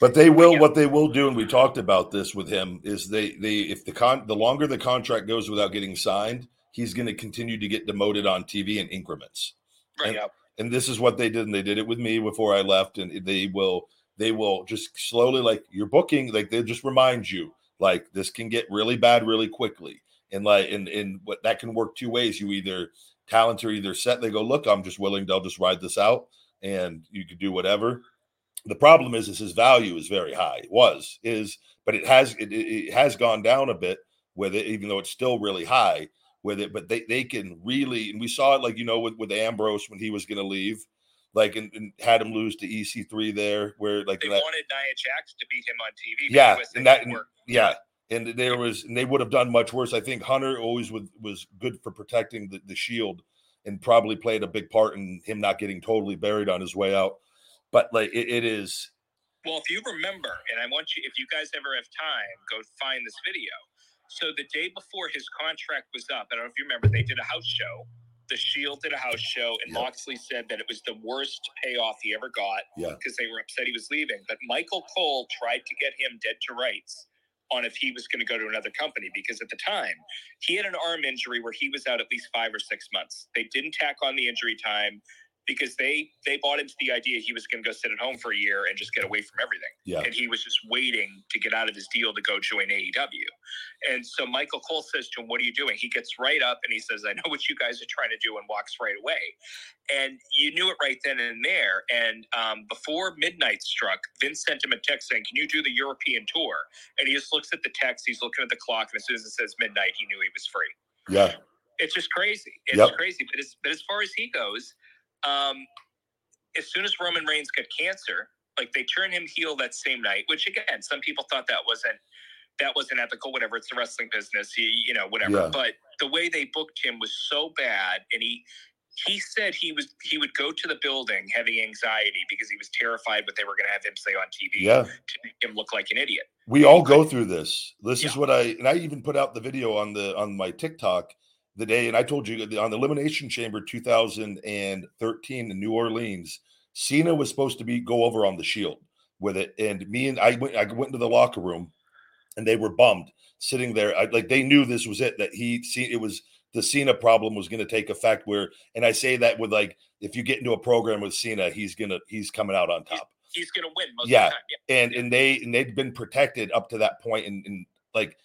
But they will. Yeah. What they will do, and we talked about this with him, is they they if the con the longer the contract goes without getting signed, he's going to continue to get demoted on TV in increments. right And- and this is what they did and they did it with me before i left and they will they will just slowly like you're booking like they just remind you like this can get really bad really quickly and like and and what that can work two ways you either talent are either set they go look i'm just willing to i'll just ride this out and you could do whatever the problem is is his value is very high it was is but it has it, it has gone down a bit with it even though it's still really high with it, but they, they can really, and we saw it like, you know, with, with Ambrose when he was going to leave, like, and, and had him lose to EC3 there, where like, they that, wanted Nia Jax to beat him on TV. Yeah, and that- didn't yeah. And there was, and they would have done much worse. I think Hunter always was, was good for protecting the, the shield and probably played a big part in him not getting totally buried on his way out. But like, it, it is, Well, if you remember, and I want you, if you guys ever have time, go find this video. So the day before his contract was up, I don't know if you remember, they did a house show. The Shield did a house show, and. Moxley said that it was the worst payoff he ever got Yeah. because they were upset he was leaving. But Michael Cole tried to get him dead to rights on if he was going to go to another company because at the time he had an arm injury where he was out at least five or six months. They didn't tack on the injury time because they they bought into the idea he was going to go sit at home for a year and just get away from everything yeah, and he was just waiting to get out of his deal to go join AEW. And so Michael Cole says to him, What are you doing? He gets right up and he says, I know what you guys are trying to do, and walks right away. And you knew it right then and there. And um, before midnight struck, Vince sent him a text saying, Can you do the European tour? And he just looks at the text, he's looking at the clock, and as soon as it says midnight, he knew he was free yeah, it's just crazy. It's Yep. crazy. But as but as far as he goes, um, as soon as Roman Reigns got cancer, like they turned him heel that same night. Which again, some people thought that wasn't that wasn't ethical. Whatever, it's the wrestling business. He, you know, whatever. Yeah. But the way they booked him was so bad, and he. He said he was he would go to the building having anxiety because he was terrified what they were going to have him say on TV yeah. to make him look like an idiot. We all go through this. This is what I and I even put out the video on the on my TikTok the day, and I told you on the Elimination Chamber 2013 in New Orleans, Cena was supposed to be go over on the Shield with it, and me and I went I went into the locker room, and they were bummed sitting there. I, like they knew this was it that he see it was the Cena problem was going to take effect. Where and I say that with like if you get into a program with Cena, he's gonna he's coming out on top He's to win most Yeah. of the time. Yeah. and and they and they'd been protected up to that point and, and like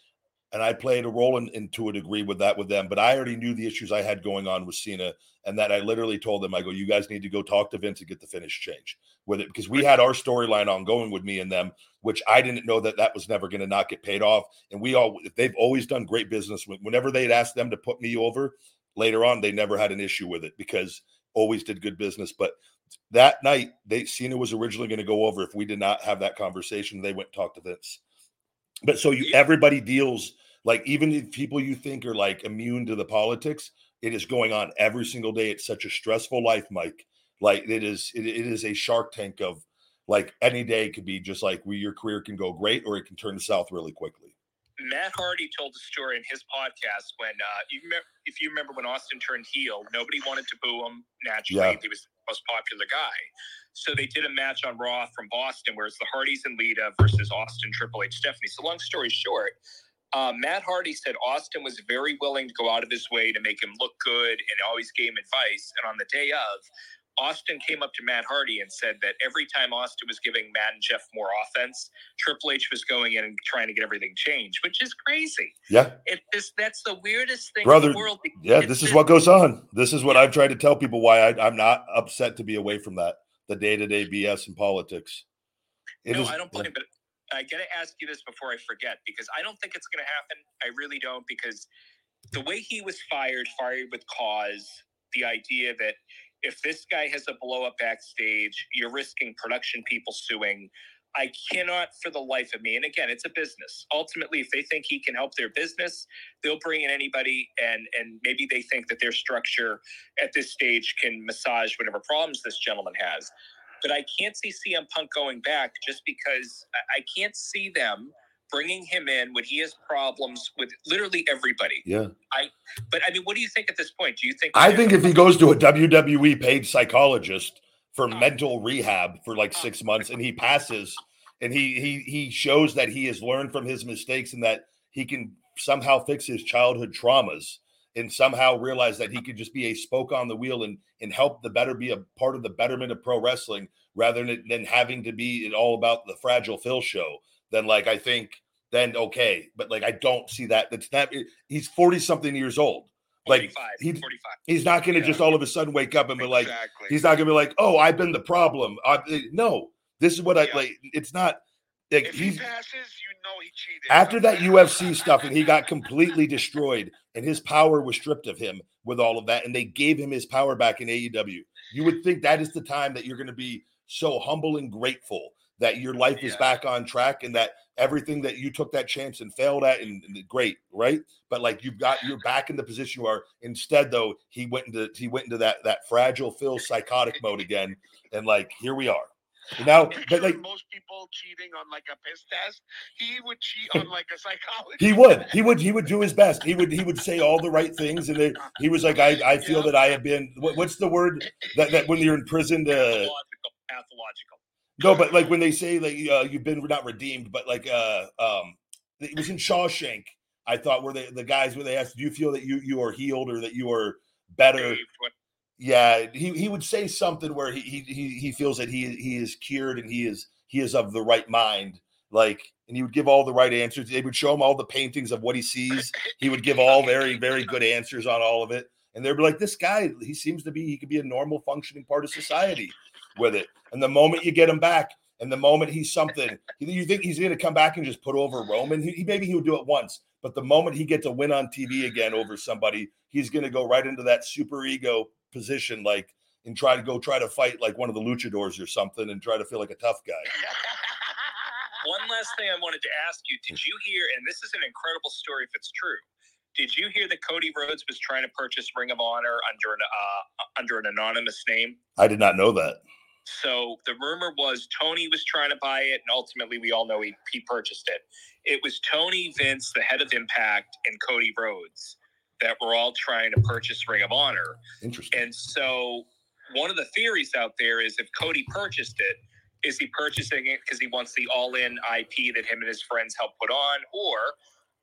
and I played a role in, in to a degree with that with them, but I already knew the issues I had going on with Cena, and that I literally told them, I go, you guys need to go talk to Vince and get the finish changed with it because we had our storyline ongoing with me and them, which I didn't know that that was never going to not get paid off, and we all they've always done great business. Whenever they'd asked them to put me over later on, they never had an issue with it because always did good business, but that night they Cena was originally going to go over if we did not have that conversation. They went and talked to Vince. But so you everybody deals Like even people you think are like immune to the politics, it is going on every single day. It's such a stressful life, Mike. Like it is, it, it is a shark tank of like any day could be just like where your career can go great or it can turn south really quickly. Matt Hardy told the story in his podcast when uh, you remember, if you remember when Austin turned heel, nobody wanted to boo him. Naturally, Yeah. he was the most popular guy. So they did a match on Raw from Boston, where it's the Hardys and Lita versus Austin, Triple H, Stephanie. So long story short, uh, Matt Hardy said Austin was very willing to go out of his way to make him look good and always gave him advice. And on the day of, Austin came up to Matt Hardy and said that every time Austin was giving Matt and Jeff more offense, Triple H was going in and trying to get everything changed, which is crazy. Yeah. It is that's the weirdest thing Brother, in the world. Yeah. It's This is just- what goes on. This is what I've tried to tell people why I, I'm not upset to be away from that, the day to day BS in politics. It no, is- I don't blame. But I got to ask you this before I forget because I don't think it's going to happen. I really don't because the way he was fired, fired with cause, the idea that if this guy has a blow up backstage, you're risking production people suing. I cannot for the life of me. And again, it's a business. Ultimately, if they think he can help their business, they'll bring in anybody and and maybe they think that their structure at this stage can massage whatever problems this gentleman has. But I can't see CM Punk going back just because I, can't see them bringing him in when he has problems with literally everybody. yeah. I but I mean, what do you think at this point? Do you think? I think if he goes to a WWE paid psychologist for Oh. mental rehab for like six months and he passes and he he he shows that he has learned from his mistakes and that he can somehow fix his childhood traumas and somehow realize that he could just be a spoke on the wheel and and help the better be a part of the betterment of pro wrestling rather than, than having to be it all about the fragile Phil show, then like I think then okay. But like I don't see that. That's not he's 40 something years old. Like, 45, he- 45. He's not going to Yeah. just all of a sudden wake up and be like, he's not going to be like, oh, I've been the problem. I, uh, no, this is what I Yeah. like. It's not like if he he's passes, you know he cheated. after that (laughs) UFC stuff and he got completely destroyed and his power was stripped of him with all of that and they gave him his power back in AEW. You would think that is the time that you're going to be so humble and grateful that your life is back on track and that everything that you took that chance and failed at and, and great, right? But like you've got you're back in the position you are. Instead, though, he went into he went into that that fragile Phil psychotic mode again, and like here we are. (laughs) Now, but like most people cheating on like a piss test. He would cheat on like a psychologist. He would. He would. He would do his best. He would. He would say all the right things, and then he was like, "I, I (laughs) feel Yeah. that I have been. What, what's the word that that when you're in prison? To, Pathological. Uh, pathological. No, but like when they say like uh, you've been not redeemed, but like uh um, it was in Shawshank. I thought were the the guys where they asked, "Do you feel that you you are healed or that you are better?" Yeah, he, he would say something where he, he he he feels that he he is cured and he is he is of the right mind. Like, and he would give all the right answers. They would show him all the paintings of what he sees. (laughs) He would give all very very good answers on all of it, and they'd be like, "This guy, he seems to be he could be a normal functioning part of society with it." And the moment you get him back, and the moment he's something, you think he's going to come back and just put over Roman? He, maybe he would do it once, but the moment he gets a win on TV again over somebody, he's going to go right into that super ego position, like and try to go try to fight like one of the luchadors or something, and try to feel like a tough guy. (laughs) One last thing I wanted to ask you: Did you hear? And this is an incredible story if it's true. Did you hear that Cody Rhodes was trying to purchase Ring of Honor under an uh, under an anonymous name? I did not know that. So the rumor was Tony was trying to buy it, and ultimately we all know he, he purchased it. It was Tony, Vince, the head of Impact, and Cody Rhodes that were all trying to purchase Ring of Honor. Interesting. And so one of the theories out there is if Cody purchased it, is he purchasing it because he wants the all-in IP that him and his friends helped put on, or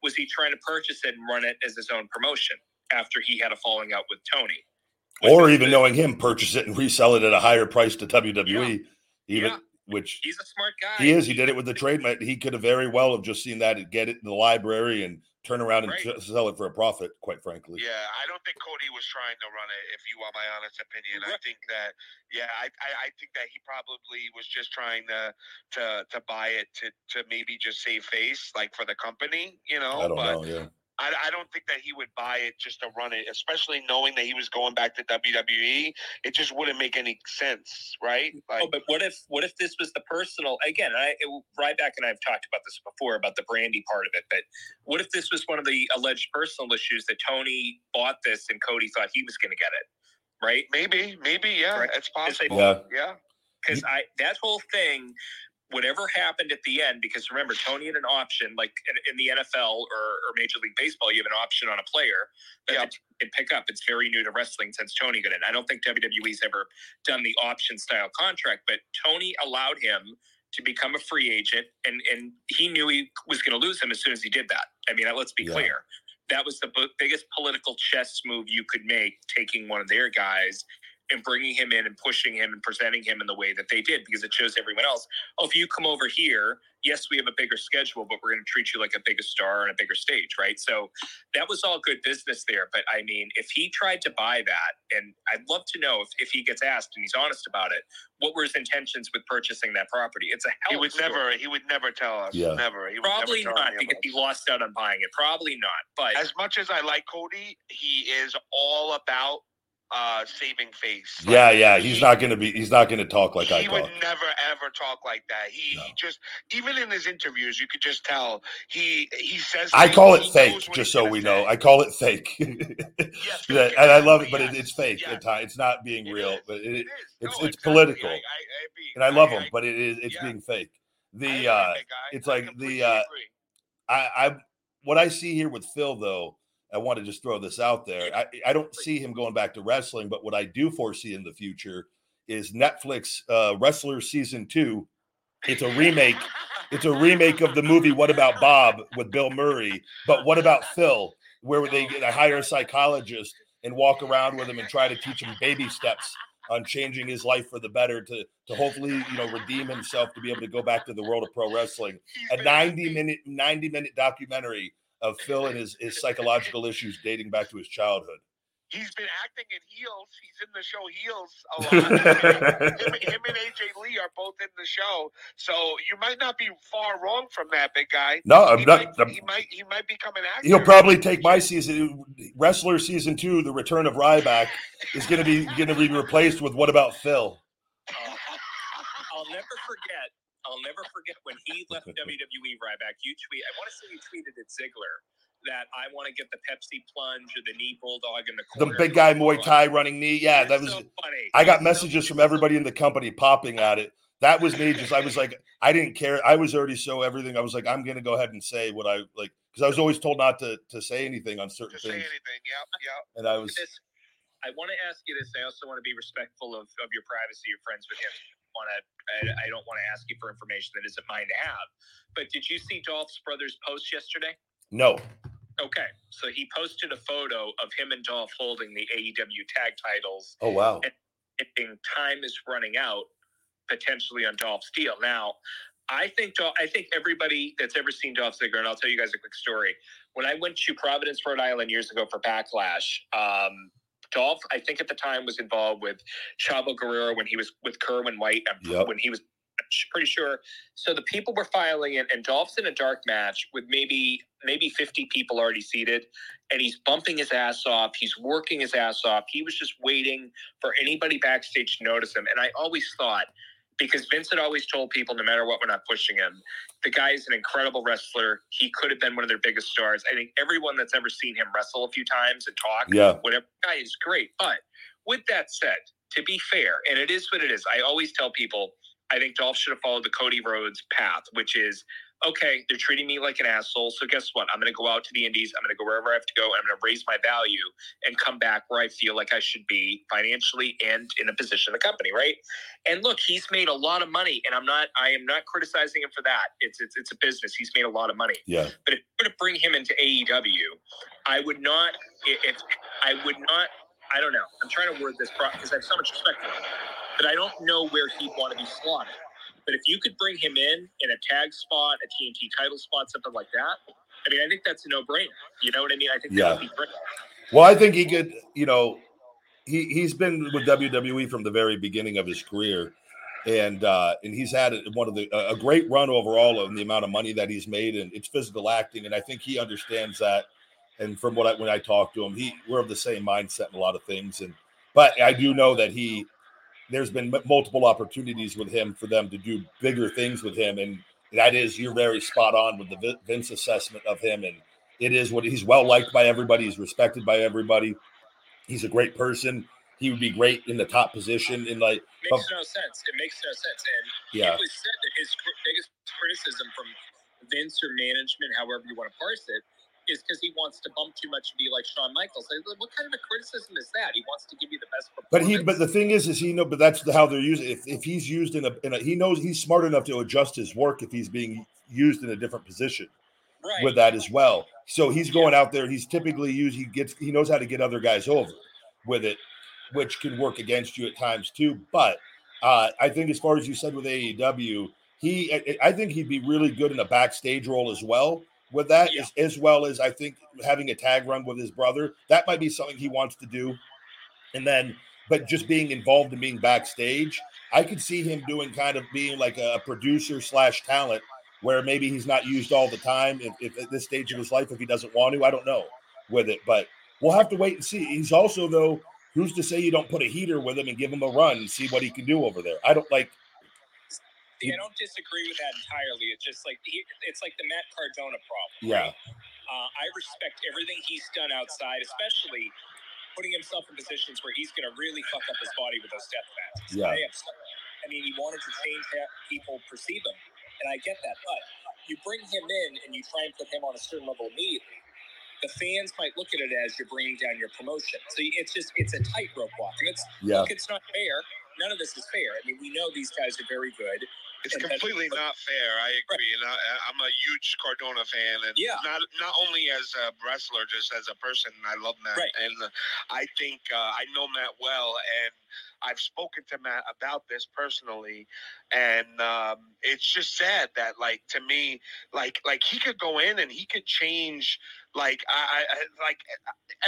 was he trying to purchase it and run it as his own promotion after he had a falling out with Tony? Or even knowing him purchase it and resell it at a higher price to WWE, even Yeah. which He's a smart guy. he is. He did it with the trademark. He could have very well have just seen that and get it in the library and turn around and Right. t- sell it for a profit. Quite frankly, Yeah, I don't think Cody was trying to run it. If you want my honest opinion, I think that yeah, I, I I think that he probably was just trying to to to buy it to to maybe just save face, like for the company, you know. I don't but know. Yeah, I, I don't think that he would buy it just to run it, especially knowing that he was going back to WWE. It just wouldn't make any sense, right? Oh, like, Oh, but what if what if this was the personal again? I it, Ryback and I have talked about this before about the Brandi part of it, but what if this was one of the alleged personal issues that Tony bought this and Cody thought he was going to get it, right? maybe, maybe, yeah, Right. it's possible. Yeah. yeah. Because I that whole thing, whatever happened at the end, because remember Tony had an option, like in, in the NFL or, or Major League Baseball, you have an option on a player that team can pick up. It's very new to wrestling since Tony got in. I don't think WWE's ever done the option style contract, but Tony allowed him to become a free agent, and and he knew he was going to lose him as soon as he did that. I mean, let's be Yeah. clear. That was the biggest political chess move you could make, taking one of their guys and bringing him in and pushing him and presenting him in the way that they did, because it shows everyone else, oh, if you come over here, yes, we have a bigger schedule, but we're going to treat you like a bigger star on a bigger stage, right? So that was all good business there. But I mean, if he tried to buy that, and I'd love to know if, if he gets asked and he's honest about it, what were his intentions with purchasing that property? It's a hell He of would story. never. He would never tell us. Yeah. Never. He would Probably never not because he lost out on buying it. Probably not. But As much as I like Cody, he is all about uh saving face. Like, Yeah, yeah. He's he- not gonna be. He's not gonna talk like I he would never ever talk like that. He, No. he just even in his interviews, you could just tell he he says. I call it fake, just so we know. say. I call it fake. (laughs) Yes, Yeah, and I love it, but it, it's fake. It's not being It real, is, but it, It is. it's No, it's exactly. political, I, I, I agree. and I love him, but it is it's being fake. The uh, it's like the, uh. I, I what I see here with Phil though, I want to just throw this out there. I, I don't see him going back to wrestling, but what I do foresee in the future is Netflix uh, Wrestler season two. It's a remake. It's a remake of the movie What About Bob with Bill Murray, but what about Phil, where they get hire a psychologist and walk around with him and try to teach him baby steps on changing his life for the better to to hopefully you know redeem himself to be able to go back to the world of pro wrestling a 90 minute 90 minute documentary of Phil and his, his psychological issues dating back to his childhood. He's been acting in heels. He's in the show Heels a (laughs) lot. him, him and AJ Lee are both in the show, so you might not be far wrong from that, big guy. No, I'm he not. Might, I'm- he might. He might become an actor. he'll probably take my season. Wrestler season two, the return of Ryback, is going to be going to be replaced with what about Phil? (laughs) I'll never forget. I'll never forget when he (laughs) left WWE Ryback. You tweet. I want to say you tweeted at Ziggler that I want to get the Pepsi plunge or the knee bulldog in the The big guy Muay Thai running knee. Yeah, It's that was. so funny. I got It's so- messages from everybody in the company popping at it. That was me. Just I was like, I didn't care. I was already so everything. I was like, I'm going to go ahead and say what I like because I was always told not to to say anything on certain to say things, anything. Yep, yep. and I was. this. I want to ask you this. I also want to be respectful of, of your privacy. You're friends with him. Want to? I, I don't want to ask you for information that isn't mine to have. But did you see Dolph's brother's post yesterday? No. Okay, so he posted a photo of him and Dolph holding the AEW tag titles. Oh wow. And time is running out potentially on Dolph's deal. Now, I think Dolph, I think everybody that's ever seen Dolph Ziggler, and I'll tell you guys a quick story. When I went to Providence, Rhode Island years ago for Backlash, um, Dolph, I think at the time was involved with Chavo Guerrero when he was with Kerwin White. Yep. When he was pretty sure. So the people were filing it, and Dolph's in a dark match with maybe maybe 50 people already seated, and he's bumping his ass off. He's working his ass off. He was just waiting for anybody backstage to notice him. And I always thought, because Vince had always told people, no matter what, we're not pushing him. The guy is an incredible wrestler. He could have been one of their biggest stars. I think everyone that's ever seen him wrestle a few times and talk, Yeah. whatever guy is great. But with that said, to be fair, and it is what it is, I always tell people I think Dolph should have followed the Cody Rhodes path, which is okay, they're treating me like an asshole. So guess what? I'm going to go out to the Indies. I'm going to go wherever I have to go. And I'm going to raise my value and come back where I feel like I should be financially and in a position in the company, right? And look, he's made a lot of money, and I'm not, I am not criticizing him for that. It's it's it's a business. He's made a lot of money. Yeah. But if you're going to bring him into AEW, I would not. If I would not, I don't know. I'm trying to word this because I have so much respect for him, but I don't know where he'd want to be slotted. But if you could bring him in in a tag spot, a TNT title spot, something like that, I mean, I think that's a no-brainer. You know what I mean? I think that Yeah. would be great. Well, I think he could, you know, he he's been with WWE from the very beginning of his career, and uh, and he's had one of the a great run overall of the amount of money that he's made, and it's physical acting, and I think he understands that And from what I when I talk to him, he we're of the same mindset in a lot of things. And but I do know that he there's been m- multiple opportunities with him for them to do bigger things with him, and that is you're very spot on with the Vi- Vince assessment of him, and it is what he's well liked by everybody. He's respected by everybody. He's a great person. He would be great in the top position in like makes no sense. It makes no sense. And yeah it was said that his biggest criticism from Vince or management, however you want to parse it, is because he wants to bump too much and be like Shawn Michaels. What kind of a criticism is that? He wants to give you the best But he, but the thing is, is he know, but that's the, how they're using. If if he's used in a, in a, he knows he's smart enough to adjust his work if he's being used in a different position right. with that as well. So he's going out there. He's typically used. He gets. He knows how to get other guys over with it, which can work against you at times too. But uh, I think, as far as you said with AEW, he, I, I think he'd be really good in a backstage role as well. With that, Yeah. as, as well as I think having a tag run with his brother, that might be something he wants to do. And then, but just being involved and being backstage, I could see him doing kind of being like a producer slash talent where maybe he's not used all the time if, if at this stage of his life if he doesn't want to i don't know with it but we'll have to wait and see he's also though who's to say you don't put a heater with him and give him a run and see what he can do over there i don't like I don't disagree with that entirely. It's just like he, it's like the Matt Cardona problem. yeah Uh, I respect everything he's done outside, especially putting himself in positions where he's going to really fuck up his body with those death matches. Yeah. I. I mean, he wanted to change how people perceive him, and I get that. But you bring him in and you try and put him on a certain level immediately. The fans might look at it as you're bringing down your promotion. So it's just it's a tightrope walk, and it's yeah look, it's not fair. None of this is fair. I mean, we know these guys are very good. It's completely not fair. I agree, and I, I'm a huge Cardona fan, and Yeah. not not only as a wrestler, just as a person. I love Matt, Right. and I think uh, I know Matt well, and I've spoken to Matt about this personally, and um, it's just sad that, like, to me, like, like he could go in and he could change. Like, I, I like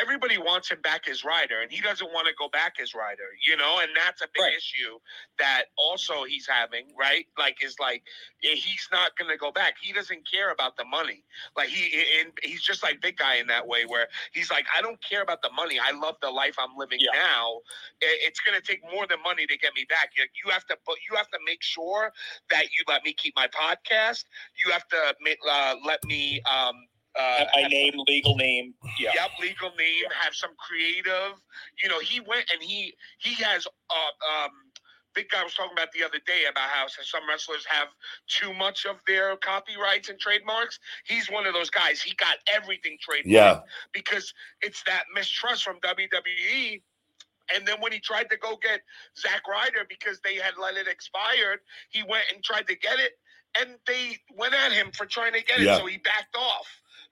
everybody wants him back as Ryder, and he doesn't want to go back as Ryder, you know, and that's a big Right. issue that also he's having, right? Like, is like eh, he's not going to go back. He doesn't care about the money. Like he, and he's just like big guy in that way, where he's like, I don't care about the money. I love the life I'm living Yeah. now. It's going to take more than money to get me back. You, you have to put, you have to make sure that you let me keep my podcast. You have to uh, let me. Um, uh, Have my name, legal name. Yeah. Yep, legal name. Have some creative. You know, he went and he he has. Uh, um, big guy was talking about the other day about how some wrestlers have too much of their copyrights and trademarks. He's one of those guys. He got everything trademarked yeah because it's that mistrust from WWE. And then when he tried to go get Zack Ryder because they had let it expired, he went and tried to get it, and they went at him for trying to get it. Yeah. So he backed off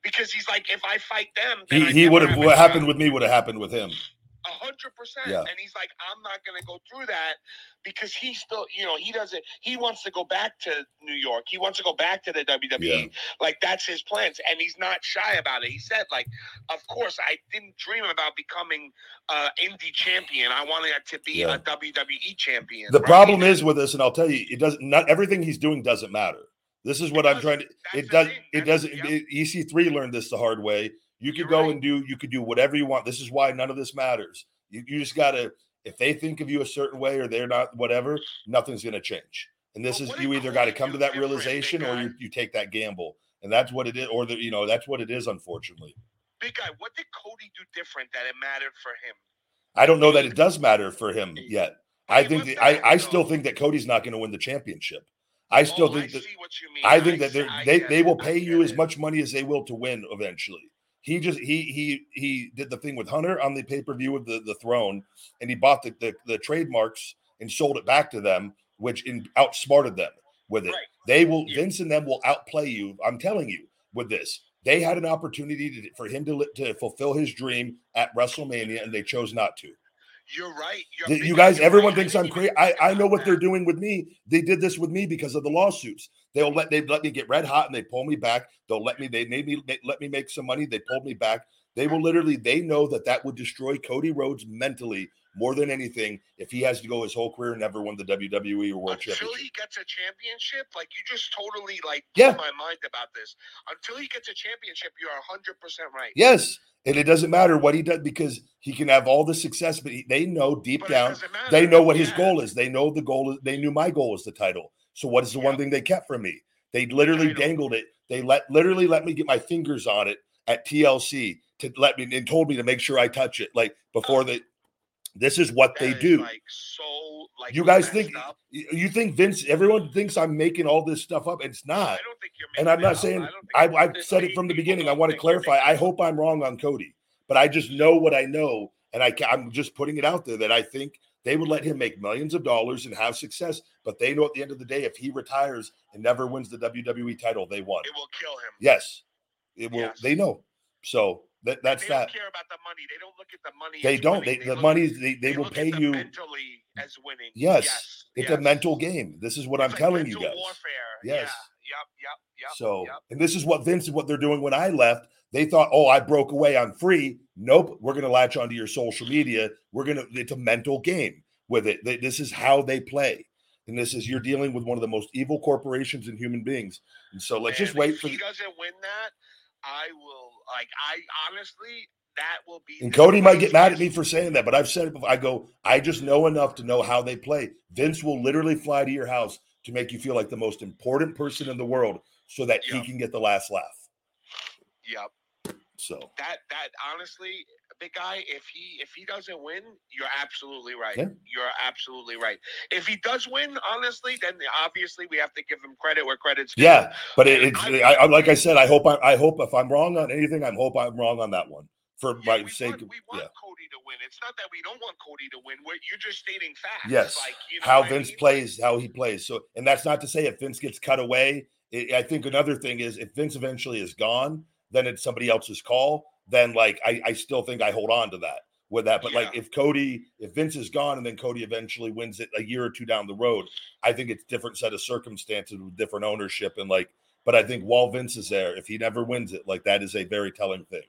because he's like, if I fight them, then he, he would have what happened with me would have happened with him A hundred percent. And he's like, I'm not gonna go through that because he still, you know, he doesn't he wants to go back to New York. He wants to go back to the WWE. Yeah. Like that's his plans. And he's not shy about it. He said, like, of course, I didn't dream about becoming uh indie champion. I wanted to be Yeah. a WWE champion. the right? problem is with this and i'll tell you it doesn't not everything he's doing doesn't matter this is what It i'm trying to it does thing. it doesn't yep. ec3 learned this the hard way. You could You're go right. and do you could do whatever you want. This is why none of this matters. You, you just gotta if they think of you a certain way or they're not whatever nothing's gonna change. And this Well, is you either got to come to that realization or you, you take that gamble. And that's what it is or the you know that's what it is unfortunately. Big guy, what did Cody do different that it mattered for him? i don't know that it does matter for him yet. I think i i still think that cody's not going to win the championship i oh, still Oh, think that see what you mean. I think that see- they're, I they they will pay you as much money as they will to win eventually. He just he he he did the thing with Hunter on the pay per view of the the throne, and he bought the, the the trademarks and sold it back to them, which in, outsmarted them with it. Right. They will Yeah. Vince and them will outplay you. I'm telling you with this. They had an opportunity to, for him to to fulfill his dream at WrestleMania, and they chose not to. You're right. You're you guys, everyone right. thinks I'm crazy. I, I know what they're doing with me. They did this with me because of the lawsuits. They'll let they let me get red hot and they pull me back. They'll let me they made me they let me make some money. They pulled me back. They will literally they know that that would destroy Cody Rhodes mentally more than anything, if he has to go his whole career and never won the WWE or World Until Championship. he gets a championship, like you just totally like Yeah. blew my mind about this. Until he gets a championship, you're hundred percent right. Yes, and it doesn't matter what he does because he can have all the success, but he, they know deep But down they know what his goal is. They know the goal is. They knew my goal is the title. So what is the one thing they kept from me? They literally dangled it. They let literally let me get my fingers on it at TLC to let me and told me to make sure I touch it. Like before the, this is what they That is, do. Like so, like you guys think up. you think Vince? Everyone thinks I'm making all this stuff up. It's not. I don't think you're. And I'm not saying I I, I've said it from the beginning. I want to clarify. I hope I'm wrong on Cody, but I just know what I know, and I, I'm just putting it out there that I think they would let him make millions of dollars and have success. But they know at the end of the day, if he retires and never wins the WWE title, they won. it will kill him. Yes, it will. Yes. They know. So that that's they that. don't care about the money. They don't look at the money. They don't. They, winning. the money they, they, will pay you. mentally as winning. Yes, yes It's yes. a mental game. This is what I'm like telling you guys. Warfare. Yes. Yeah. Yep. Yep. Yep. So, yep. and this is what Vince is what they're doing when I left. They thought, oh, I broke away, I'm free. Nope, we're going to latch onto your social media. We're going to, it's a mental game with it. They- This is how they play. And this is, you're dealing with one of the most evil corporations and human beings. And so let's just wait if for he the, doesn't win that, I will like. I honestly, that will be. and Cody might get mad at me for saying that, but I've said it before. I go, I just know enough to know how they play. Vince will literally fly to your house to make you feel like the most important person in the world so that Yeah. he can get the last laugh. Yep. So, That that honestly, big guy. If he if he doesn't win, you're absolutely right. Yeah. You're absolutely right. If he does win, honestly, then obviously we have to give him credit where credit's due. Yeah, but it, it's I- I, I, like I said. I hope I, I hope if I'm wrong on anything, I hope I'm wrong on that one for Yeah, my we sake. want, we want yeah, Cody to win. It's not that we don't want Cody to win. We're, you're just stating facts. Yes. Like, you know how what I Vince mean? plays, how he plays. So, and that's not to say if Vince gets cut away. It, I think another thing is if Vince eventually is gone, then it's somebody else's call. Then like I, I still think I hold on to that with that. But like if Cody, if Vince is gone and then Cody eventually wins it a year or two down the road, I think it's different set of circumstances with different ownership and like. But I think while Vince is there, if he never wins it, like that is a very telling thing.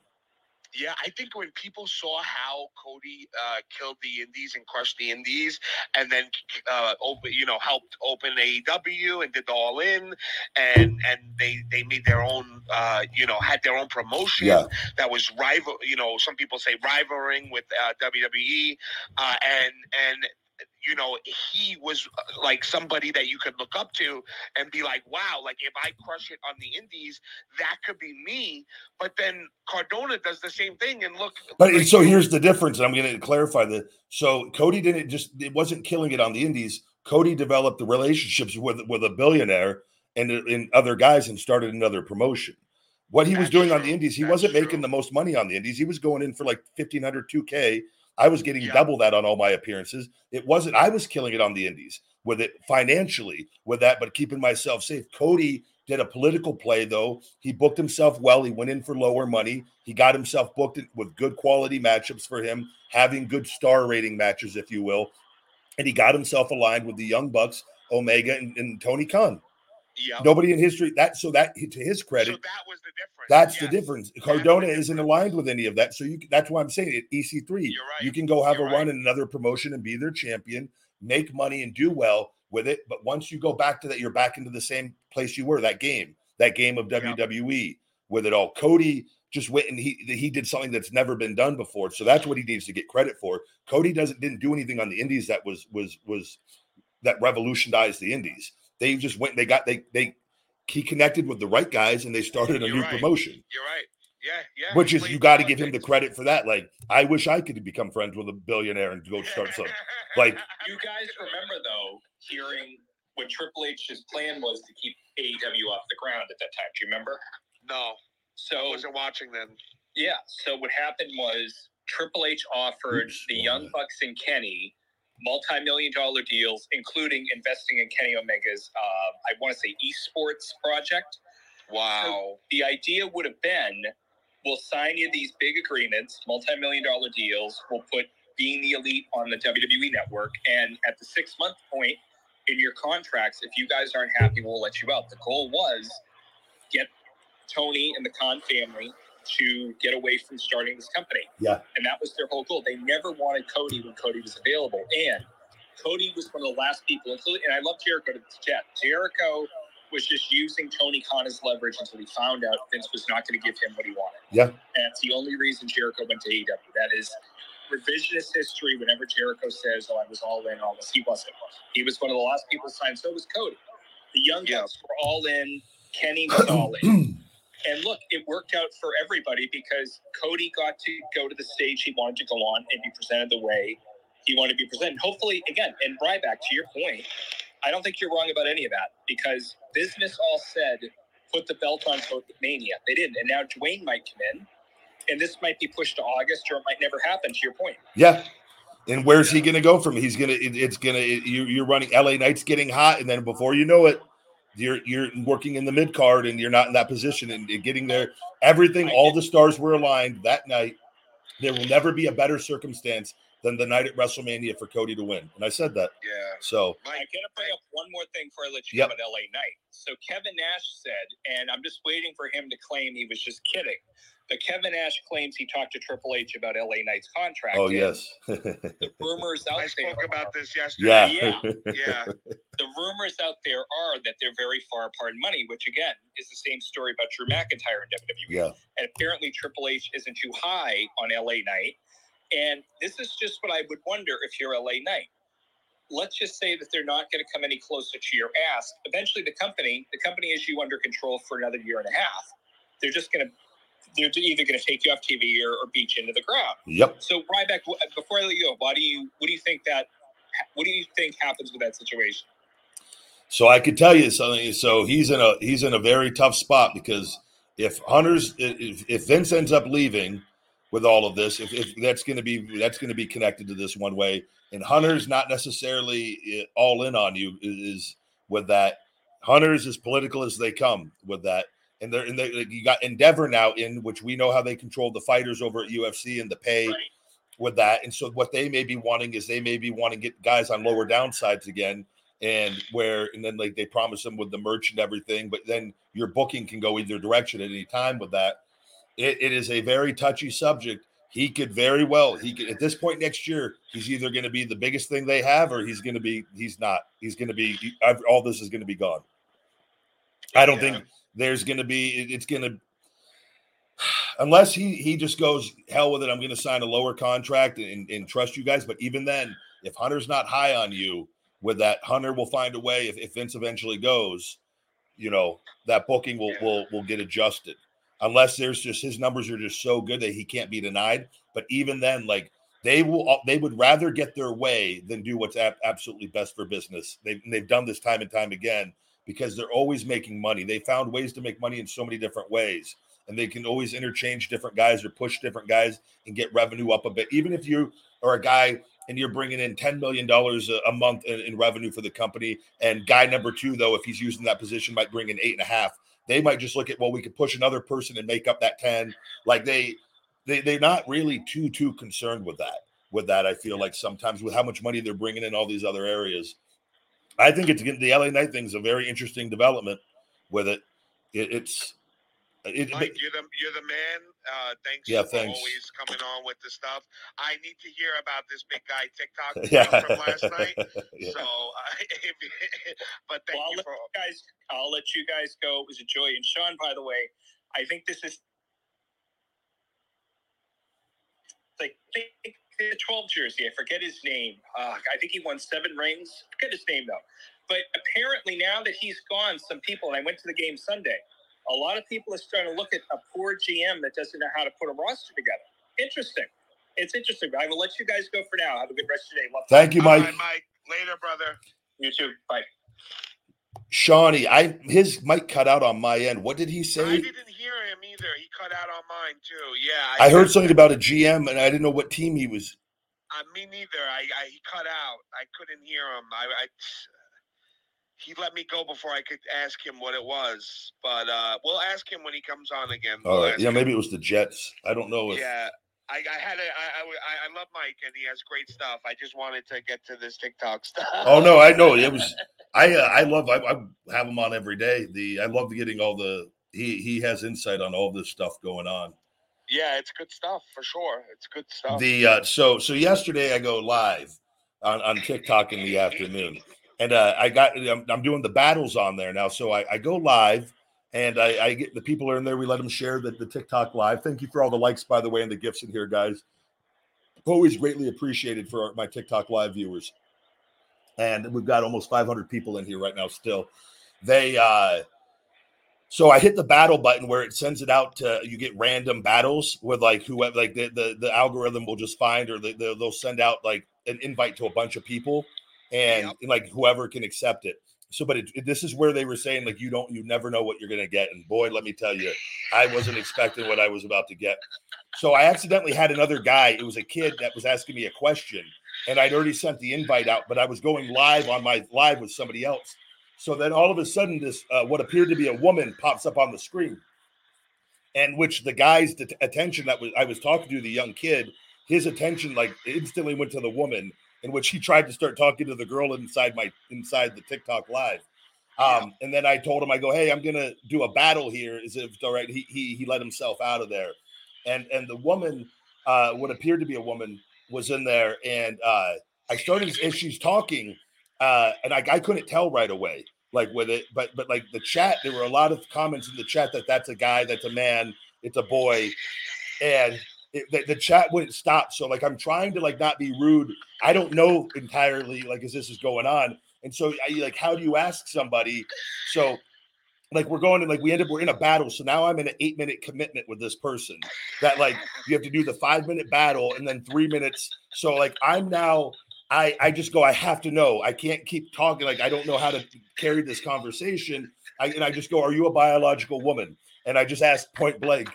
Yeah, I think when people saw how Cody uh, killed the Indies and crushed the Indies, and then uh, open, you know, helped open AEW and did the All In, and and they they made their own, uh, you know, had their own promotion Yeah. that was rival. You know, some people say rivaling with uh, WWE, uh, and and you know he was uh, like somebody that you could look up to and be like, wow, like if I crush it on the Indies, that could be me. But then Cardona does the same thing, and look. But like, so here's the difference, and I'm going to clarify that. So Cody didn't just it wasn't killing it on the indies. Cody developed the relationships with with a billionaire and and other guys and started another promotion. What he was That's doing on the indies, he That's wasn't true. making the most money on the indies. He was going in for like 1500 2k. I was getting Yeah. double that on all my appearances. It wasn't I was killing it on the indies with it financially with that but keeping myself safe. Cody did a political play though. He booked himself well. He went in for lower money. He got himself booked with good quality matchups for him, having good star rating matches, if you will. And he got himself aligned with the Young Bucks, Omega, and, and Tony Khan. Yeah. Nobody in history that so that to his so credit, that was the difference. that's the Yes. difference. the Cardona difference. isn't aligned with any of that. So you that's why I'm saying it. EC3, You're right. you can go have You're a run in another promotion and be their champion, make money and do well with it. But once you go back to that, you're back into the same place you were. That game, that game of. WWE with it all. Cody just went and he he did something that's never been done before. So that's what he needs to get credit for. Cody doesn't didn't do anything on the Indies that was was was that revolutionized the Indies. They just went. They got they they he connected with the right guys and they started a You're new right. promotion You're right. Yeah, yeah. which is you got to give him the credit for that. Like, I wish I could become friends with a billionaire and go start something. (laughs) Like- You guys remember though hearing what Triple H's plan was to keep AEW off the ground at that time. Do you remember? no, I So wasn't watching then. yeah, so what happened was Triple H offered Oops, the Young. Bucks and Kenny multi-million dollar deals, including investing in Kenny Omega's, uh, I want to say, esports project. Wow. the idea would have been we'll sign you these big agreements, multi million dollar deals. We'll put being the elite on the WWE network. And at the six month point in your contracts, if you guys aren't happy, we'll let you out. The goal was get Tony and the Khan family to get away from starting this company. Yeah. And that was their whole goal. They never wanted Cody when Cody was available. And Cody was one of the last people, including, and I love Jericho to jet. Jericho was just using Tony Khan as leverage until he found out Vince was not going to give him what he wanted. Yeah. And that's the only reason Jericho went to AEW. That is revisionist history. Whenever Jericho says, "Oh, I was all in," all this, he wasn't. He was one of the last people signed. So was Cody. The Young Yeah. Were all in. Kenny was (clears throat) all in. And look, it worked out for everybody because Cody got to go to the stage he wanted to go on and be presented the way he wanted to be presented. Hopefully, again, and Ryback, to your point, I don't think you're wrong about any of that because business all said put the belt on Cody Mania. They didn't. And now Dwayne might come in and this might be pushed to August or it might never happen, to your point. Yeah. And where's he going to go from? He's going to, it, it's going to, you, you're running LA Knights getting hot. And then before you know it, you're, you're working in the mid card and you're not in that position and and getting there. Everything, all the stars were aligned that night. There will never be a better circumstance than the night at WrestleMania for Cody to win. And I said that. Yeah. So, I gotta bring up one more thing before I let you Yep. go about LA Knight. So Kevin Nash said, and I'm just waiting for him to claim he was just kidding. But Kevin Nash claims he talked to Triple H about LA Knight's contract. oh, yes. The rumors (laughs) out I there. spoke about this yesterday. yeah. Yeah. (laughs) the rumors out there are that they're very far apart in money, which again is the same story about Drew McIntyre in WWE. Yeah. And apparently Triple H isn't too high on LA Knight. And this is just what I would wonder if you're LA Knight. Let's just say that they're not going to come any closer to your ask. Eventually, the company, the company is you under control for another year and a half. They're just going to, they're either going to take you off TV or, or beat you into the ground. Yep. So Ryback, before I let you go, why do you, what do you think that, what do you think happens with that situation? So I could tell you something. So he's in a he's in a very tough spot because if Hunter's if, if Vince ends up leaving with all of this, if, if that's going to be that's going to be connected to this one way, and Hunter's not necessarily all in on you is with that. Hunter's as political as they come with that, and they're and they, you got Endeavor now in which we know how they control the fighters over at UFC and the pay Right. with that, and so what they may be wanting is they may be wanting to get guys on lower downsides again and where and then like they promise them with the merch and everything but then your booking can go either direction at any time with that. It, it is a very touchy subject. He could very well he could at this point next year he's either going to be the biggest thing they have or he's going to be he's not. He's going to be he- I've- all this is going to be gone. I don't Yeah. think there's going to be it- it's going (sighs) to unless he he just goes hell with it i'm going to sign a lower contract and, and trust you guys. But even then if hunter's not high on you with that hunter will find a way if, if vince eventually goes you know that booking will will will get adjusted. Unless there's just his numbers are just so good that he can't be denied. But even then like they will uh, they would rather get their way than do what's ab- absolutely best for business. They've, they've done this time and time again because they're always making money. They found ways to make money in so many different ways and they can always interchange different guys or push different guys and get revenue up a bit. Even if you are a guy and you're bringing in $10 million a, a month in, in revenue for the company and guy number two though if he's using that position might bring in eight and a half they might just look at well we could push another person and make up that 10 like they they they're not really too too concerned with that with that i feel like sometimes with how much money they're bringing in all these other areas i think it's the LA Knight thing's a very interesting development with it, it it's it, Mike, you're the you're the man. Uh, thanks Yeah, for thanks. always coming on with the stuff. I need to hear about this big guy TikTok (laughs) yeah, thing from last night. (laughs) Yeah. So, uh, if, but thank Well, I'll you let for you guys. I'll let you guys go. It was a joy. And Sean, by the way, I think this is like I think the 12 jersey. I forget his name. Uh, I think he won seven rings. I Forget his name though. But apparently now that he's gone, some people and I went to the game Sunday. A lot of people are starting to look at a poor GM that doesn't know how to put a roster together. Interesting. It's interesting. I will let you guys go for now. Have a good rest of your day. Love thank you mike right, Mike. Later, brother. you too. Bye. shawnee i his mic cut out on my end what did he I say didn't hear him either. He cut out on mine too. Yeah, i heard something about a gm and i didn't know what team he was Uh, me neither. I, I he cut out. I couldn't hear him. I, I he let me go before I could ask him what it was. But uh, we'll ask him when he comes on again. all We'll right yeah him. maybe it was the jets i don't know if Yeah. I, I had a, I, I, I- I love Mike and he has great stuff. I just wanted to get to this TikTok stuff. Oh no, I know it (laughs) was. I uh, I love. I, I have him on every day. The I love getting all the. He he has insight on all this stuff going on. Yeah, it's good stuff for sure. It's good stuff. The uh, so so yesterday I go live on, on TikTok in the afternoon, and uh, I got I'm, I'm doing the battles on there now. So I, I go live, and I, I get the people are in there. We let them share the, the TikTok live. Thank you for all the likes, by the way, and the gifts in here, guys. Always greatly appreciated for my TikTok live viewers. And we've got almost 500 people in here right now. Still, they uh so I hit the battle button where it sends it out to you get random battles with like whoever like the the, the algorithm will just find or they, they'll send out like an invite to a bunch of people and, yep. and like whoever can accept it. So, but it, it, this is where they were saying like you don't you never know what you're gonna get, and boy, let me tell you, I wasn't expecting what I was about to get. So I accidentally had another guy. It was a kid that was asking me a question, and I'd already sent the invite out, but I was going live on my live with somebody else. So then all of a sudden, this uh, what appeared to be a woman pops up on the screen, and which the guy's det- attention that was I was talking to the young kid, his attention like instantly went to the woman, in which he tried to start talking to the girl inside my inside the TikTok live. Um, and then I told him, I go, hey, I'm gonna do a battle here. Is it all right? He he he let himself out of there, and and the woman, uh, what appeared to be a woman, was in there, and uh, I started as she's talking uh, and I, I couldn't tell right away like with it but but like the chat there were a lot of comments in the chat that that's a guy that's a man it's a boy and it, the, the, chat wouldn't stop so like i'm trying to like not be rude. I don't know entirely like as this is going on and so I, like how do you ask somebody? So like we're going to like we end up we're in a battle so now i'm in an eight minute commitment with this person that like you have to do the five minute battle and then three minutes so like i'm now I I just go, I have to know. I can't keep talking like I don't know how to carry this conversation. I, and I just go, Are you a biological woman? And I just ask point blank,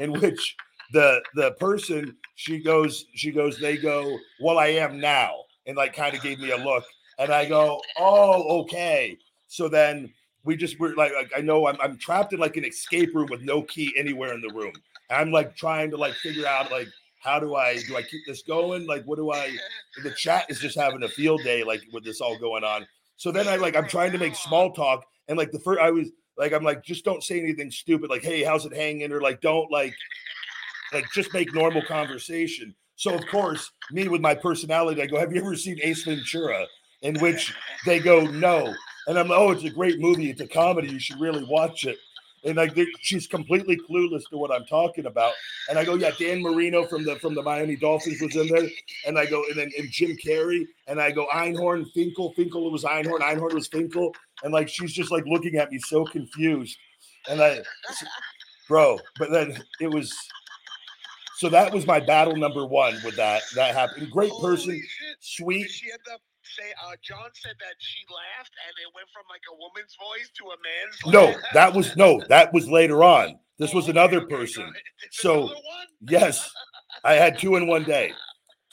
in which the the person she goes, she goes, they go, Well, I am now, and like kind of gave me a look. And I go, Oh, okay. So then we just were like, like I know I'm I'm trapped in like an escape room with no key anywhere in the room. I'm like trying to like figure out like how do I do I keep this going? Like, what do I? The chat is just having a field day, like with this all going on. So then I like I'm trying to make small talk, and like the first I was like I'm like just don't say anything stupid, like hey how's it hanging, or like don't like like just make normal conversation. So of course me with my personality, I go have you ever seen Ace Ventura? In which they go no, and I'm like oh it's a great movie, it's a comedy, you should really watch it and like she's completely clueless to what I'm talking about. And I go, yeah, Dan Marino from the from the Miami Dolphins was in there, and I go, and then and Jim Carrey, and I go Einhorn, Finkel, Finkel was Einhorn, Einhorn was Finkel, and like she's just like looking at me so confused, and I, bro, but then it was. So that was my battle number one with that. That happened. Great Holy person, shit. sweet. Did she end up say uh, John said that she laughed and it went from like a woman's voice to a man's. No, laugh. that was no, that was later on. This Oh, was okay, another person. So? Yes, I had two in one day.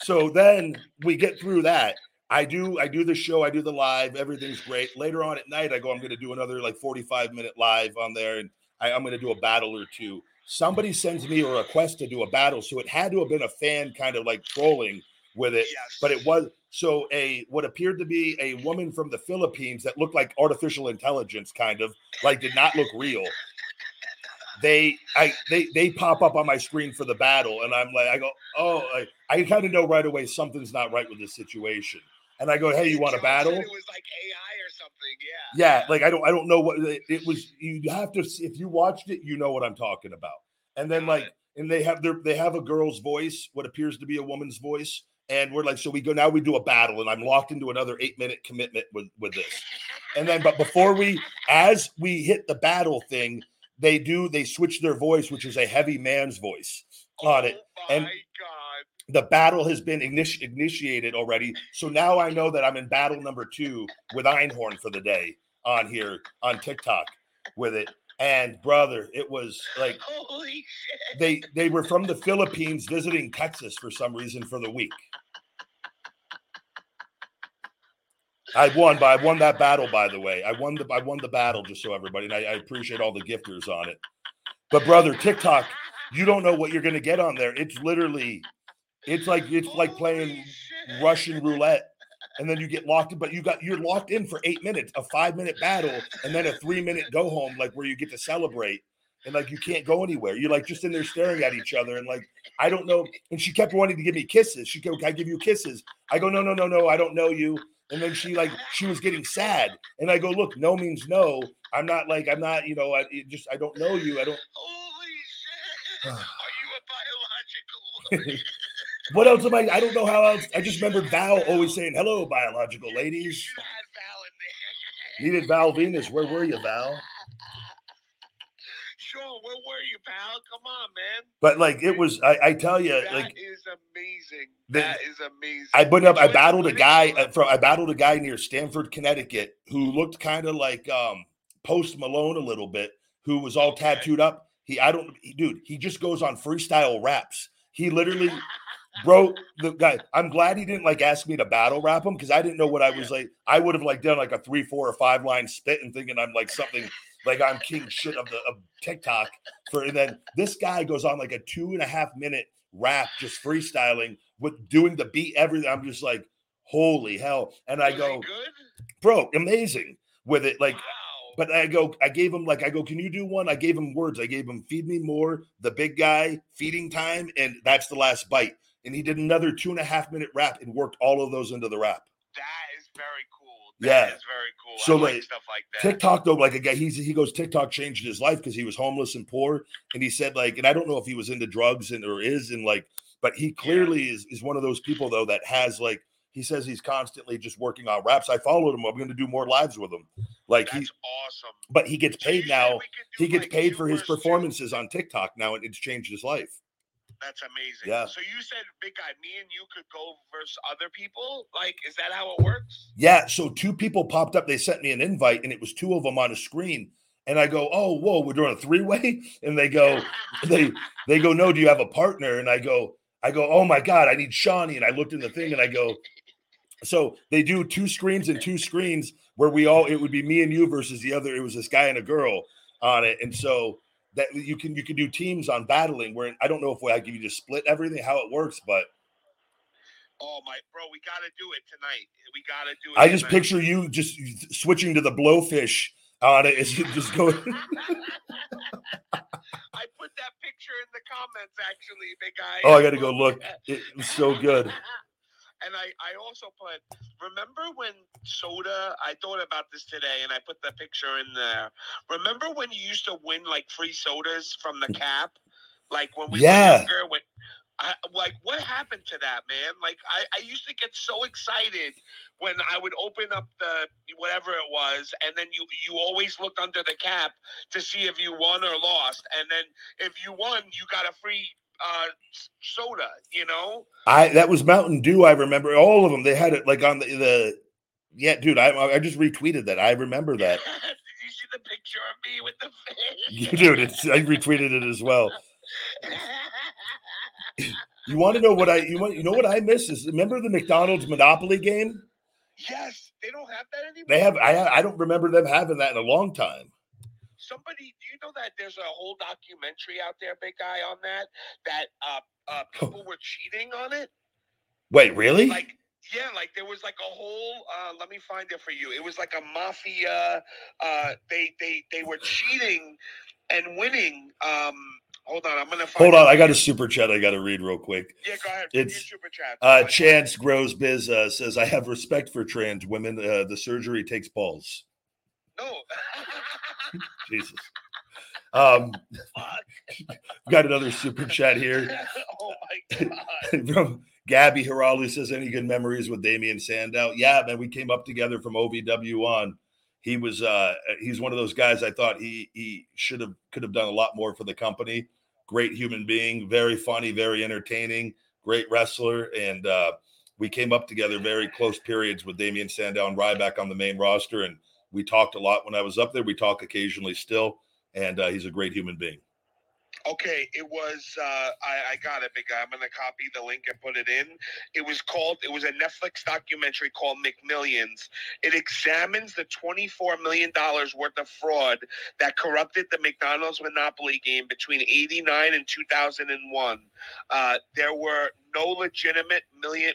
So then we get through that. I do I do the show, I do the live, everything's great. Later on at night, I go, I'm gonna do another like 45 minute live on there, and I, I'm gonna do a battle or two. Somebody sends me a request to do a battle, so it had to have been a fan kind of like trolling with it, Yes. but it was so a what appeared to be a woman from the Philippines that looked like artificial intelligence, kind of like did not look real. They I they they pop up on my screen for the battle, and I'm like, I go, oh, I, I kind of know right away something's not right with this situation, and I go, hey, you want a battle? It was like AI or something. Yeah. Yeah, like I don't I don't know what it, was. You have to if you watched it, you know what I'm talking about. And then like and they have their they have a girl's voice, what appears to be a woman's voice. And we're like, so we go now we do a battle, and I'm locked into another eight minute commitment with with this. And then, but before we, as we hit the battle thing, they do they switch their voice, which is a heavy man's voice on it. Oh my And- god. The battle has been initi- initiated already, so now I know that I'm in battle number two with Einhorn for the day on here on TikTok with it. And brother, it was like (laughs) Holy shit. they they were from the Philippines visiting Texas for some reason for the week. I won, but I won that battle. By the way, I won the I won the battle. Just so everybody, and I, I appreciate all the gifters on it. But brother, TikTok, you don't know what you're gonna get on there. It's literally, it's like it's like playing shit. Russian roulette, and then you get locked in. But you got you're locked in for eight minutes, a five minute battle, and then a three minute go home, like where you get to celebrate. and like you can't go anywhere. You're like just in there staring at each other, and like I don't know. And she kept wanting to give me kisses. She go, "Can I give you kisses?" I go, "No, no, no, no. I don't know you." And then she like she was getting sad, and I go, "Look, no means no. I'm not like I'm not. You know, I it just I don't know you. I don't." Holy shit! (sighs) Are you a biological? (laughs) What else am I? I don't know how else. I just remember Val always saying, "Hello, biological ladies." should have had Val in there. Needed Val Venis. Where were you, Val? Sean, where were you, pal? Come on, man. But like it was, I, I tell you, That like is amazing. The- that is amazing. I put up. I battled a guy uh, from. I battled a guy near Stamford, Connecticut, who looked kind of like um Post Malone a little bit, who was all tattooed up. He, I don't, he, dude. He just goes on freestyle raps. He literally, bro. The guy. I'm glad he didn't like ask me to battle rap him because I didn't know what I was like. I would have like done like a three, four, or five line spit and thinking I'm like something (laughs) like I'm king shit of the of TikTok. For and then this guy goes on like a two and a half minute rap, just freestyling with doing the beat, everything. I'm just like, holy hell! And I go, bro, amazing with it. Like, wow. but I go, I gave him like, I go, can you do one? I gave him words. I gave him feed me more, the big guy, feeding time, and that's the last bite. And he did another two and a half minute rap and worked all of those into the rap. that is very cool. Yeah. That is very cool. So, like, like, stuff like that. TikTok though, like a guy, he's he goes TikTok changed his life because he was homeless and poor, and he said like, and I don't know if he was into drugs and or is and like, but he clearly is is one of those people though that has like he says he's constantly just working on raps. I followed him. I'm going to do more lives with him. Like That's awesome. but he gets paid now. we could do, He gets like, paid for his performances on TikTok now, and it's changed his life. That's amazing. Yeah. So you said, big guy, me and you could go versus other people. Like, is that how it works? Yeah. So two people popped up. They sent me an invite, and it was two of them on a screen. And I go, "Oh, whoa, we're doing a three way." (laughs) And they go, (laughs) they they go, "No, do you have a partner?" And I go, I go, "Oh my god, I need Shawnee." And I looked in the thing, and I go, so they do two screens and two screens where we all it would be me and you versus the other. It was this guy and a girl on it, and so that you can you can do teams on battling. Where I don't know if I give you to split everything how it works, but Oh my, bro, we got to do it tonight. We got to do it. I just picture you just switching to the blowfish on it. It's just going. (laughs) (laughs) I put that picture in the comments, actually, big guy. Oh, I got to go look. (laughs) It was so good. And I, I also put, remember when soda, I thought about this today and I put the picture in there. Remember when you used to win like free sodas from the cap? Like when we Yeah. were younger, when, I, like what happened to that, man? Like I, I used to get so excited when I would open up the whatever it was, and then you you always looked under the cap to see if you won or lost, and then if you won, you got a free uh, soda. You know? I that was Mountain Dew. I remember all of them. They had it like on the the. Yeah, dude, I I just retweeted that. I remember that. (laughs) Did you see the picture of me with the (laughs) fish? dude. It's I retweeted it as well. You want to know what I you want you know what I miss is remember the McDonald's Monopoly game? yes, they don't have that anymore. They have I I don't remember them having that in a long time. Somebody, do you know that there's a whole documentary out there, big guy, on that? That uh, uh, people were cheating on it. Wait, really? Like, yeah, like there was like a whole. Uh, let me find it for you. It was like a mafia. Uh, they they they were cheating and winning. Um, hold on, I'm gonna find. Hold on, I got a super chat I got to read real quick. Yeah, go ahead. It's, super chat. Uh, Chance Grows Biz uh, says, "I have respect for trans women. Uh, the surgery takes balls." (laughs) Jesus. Um, (laughs) got another super chat here. (laughs) oh my god. from Gabby Hiralu says, "Any good memories with Damien Sandow?" Yeah, man, we came up together from OVW on. He was uh he's one of those guys I thought he he should have could have done a lot more for the company. Great human being, very funny, very entertaining, great wrestler, and uh we came up together very close periods with Damien Sandow and Ryback on the main roster, and we talked a lot when I was up there. We talk occasionally still, and uh, he's a great human being. Okay, it was. Uh, I, I got it, big guy. I'm gonna copy the link and put it in. It was called. It was a Netflix documentary called McMillions. It examines the 24 million dollars worth of fraud that corrupted the McDonald's monopoly game between '89 and 2001. Uh, there were no legitimate million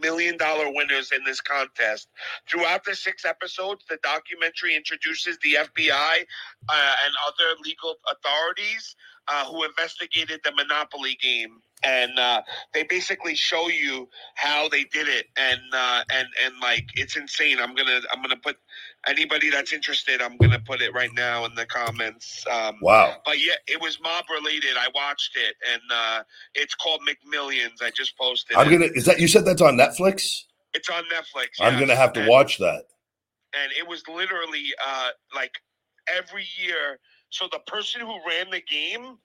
million dollar winners in this contest. Throughout the six episodes, the documentary introduces the FBI uh, and other legal authorities uh, who investigated the Monopoly game, and uh, they basically show you how they did it, and uh, and and like it's insane. I'm gonna I'm gonna put anybody that's interested. I'm gonna put it right now in the comments. Um, Wow. but yeah, it was mob related. I watched it, and uh, it's called McMillions. I just posted. I'm it. gonna. Is that you said that's on Netflix? It's on Netflix. I'm yes. gonna have to And- watch that. and it was literally uh, like every year. So the person who ran the game,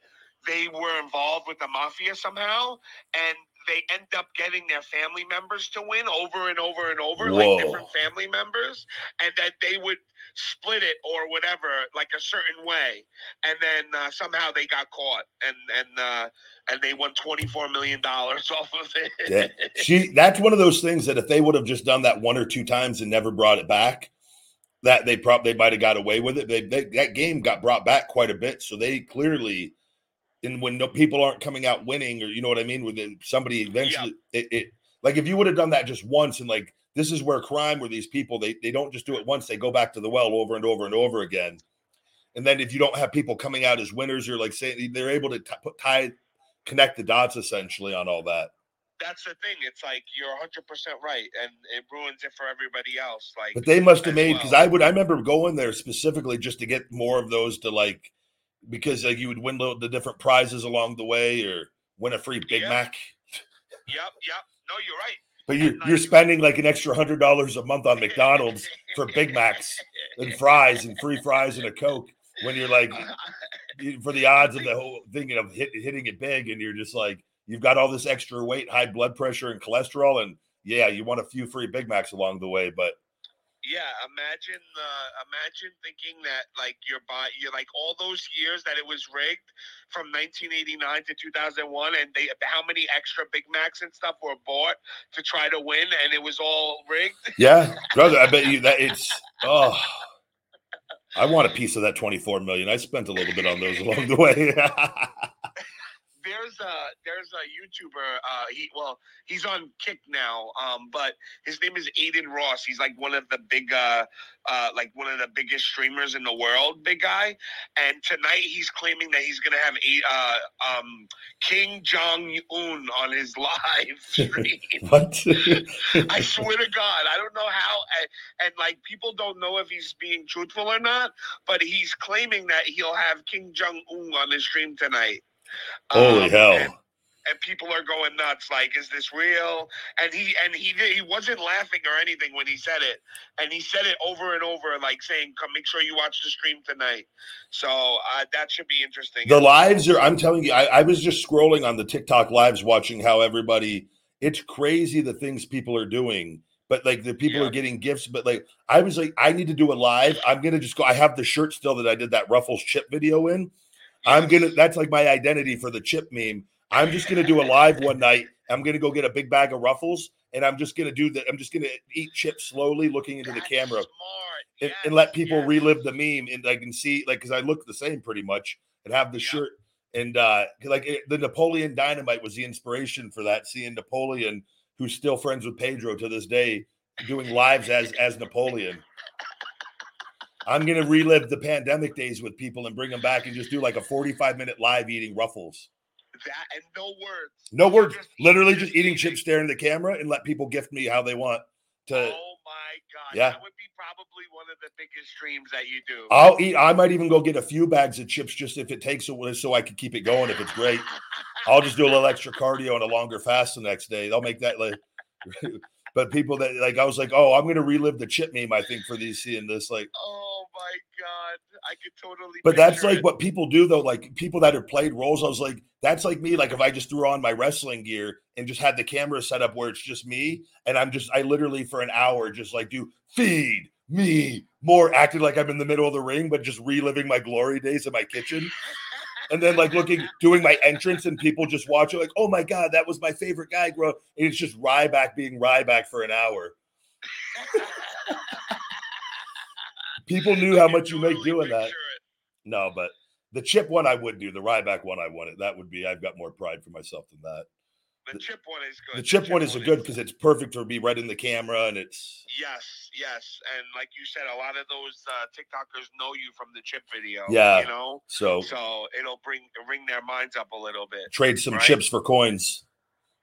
they were involved with the mafia somehow, and they end up getting their family members to win over and over and over, Whoa. like different family members, and that they would split it or whatever, like a certain way, and then uh, somehow they got caught, and and uh, and they won twenty four million dollars (laughs) off of it. Yeah. She. That's one of those things that if they would have just done that one or two times and never brought it back, that they probably they might have got away with it. They, they that game got brought back quite a bit, so they clearly. And when no, people aren't coming out winning, or you know what I mean, with somebody eventually, it, it like if you would have done that just once, and like this is where crime, where these people they they don't just do it once, they go back to the well over and over and over again. And then if you don't have people coming out as winners, you're like saying they're able to t- put tie connect the dots essentially on all that. That's the thing. It's like you're 100 percent right, and it ruins it for everybody else. Like, But they must have made because well. I would I remember going there specifically just to get more of those to like because like you would win the, different prizes along the way or win a free Big Yeah. Mac. yep, yep. No, you're right. But you're you're spending like an extra hundred dollars a month on McDonald's for Big Macs and fries and free fries and a Coke when you're like (laughs) for the odds of the whole thing of hit, hitting it big and you're just like you've got all this extra weight, high blood pressure and cholesterol and yeah, you want a few free Big Macs along the way, but yeah, imagine, uh, imagine thinking that like your body, you're like all those years that it was rigged from 1989 to 2001, and they how many extra Big Macs and stuff were bought to try to win, and it was all rigged. Yeah, brother, I bet (laughs) you that it's oh I want a piece of that 24 million. I spent a little bit on those along the way. (laughs) there's a there's a YouTuber. Uh, he well, he's on Kick now. Um, but his name is Adin Ross. He's like one of the big, uh, uh, like one of the biggest streamers in the world. Big guy. And tonight he's claiming that he's gonna have a uh, um, Kim Jong Un on his (laughs) live stream. (laughs) what? (laughs) I swear to God, I don't know how, and, and like people don't know if he's being truthful or not, but he's claiming that he'll have Kim Jong Un on his stream tonight. Holy Um, hell. And, and people are going nuts. Like, is this real? And he and he he wasn't laughing or anything when he said it, and he said it over and over, like saying, "Come, make sure you watch the stream tonight." So uh, that should be interesting. the lives are i'm telling you I, I was just scrolling on the tiktok lives watching how everybody it's crazy the things people are doing but like the people Yeah. are getting gifts but like i was like i need to do a live i'm gonna just go i have the shirt still that i did that ruffles chip video in i'm gonna that's like my identity for the chip meme i'm just gonna do a live one night i'm gonna go get a big bag of ruffles and i'm just gonna do that i'm just gonna eat chips slowly looking into the camera and, Yes, and let people yes. relive the meme and I can see like because I look the same pretty much and have the Yeah. shirt and uh like it, the Napoleon Dynamite was the inspiration for that. Seeing Napoleon, who's still friends with Pedro to this day, doing lives as as Napoleon. I'm gonna relive the pandemic days with people and bring them back and just do like a 45 minute live eating ruffles. that and no words. No words, Just- literally just eating chips, staring at the camera, and let people gift me how they want. To oh my god, yeah. that would be probably one of the biggest streams that you do. I'll eat. I might even go get a few bags of chips just if it takes a while, so I can keep it going. If it's great, (laughs) I'll just do a little extra cardio and a longer fast the next day. They'll make that like. (laughs) but people that like, I was like, oh, I'm going to relive the chip meme. I think for these seeing this, like, Oh my god, I could totally. but that's like it. what people do though. Like people that have played roles, I was like, that's like me. Like if I just threw on my wrestling gear and just had the camera set up where it's just me, and I'm just, I literally for an hour just like do feed me more, acting like I'm in the middle of the ring, but just reliving my glory days in my kitchen. and then like looking (laughs) doing my entrance and people just watching like oh my god that was my favorite guy bro and it's just ryback being ryback for an hour (laughs) people knew how much you make doing that no but the chip one i would do the ryback one i wanted that would be i've got more pride for myself than that The chip one is good. The chip one is a good because it's perfect for me right in the camera and it's Yes, yes, and like you said, a lot of those uh, TikTokers know you from the chip video. Yeah. you know, so so it'll bring ring their minds up a little bit. trade some Right. chips for coins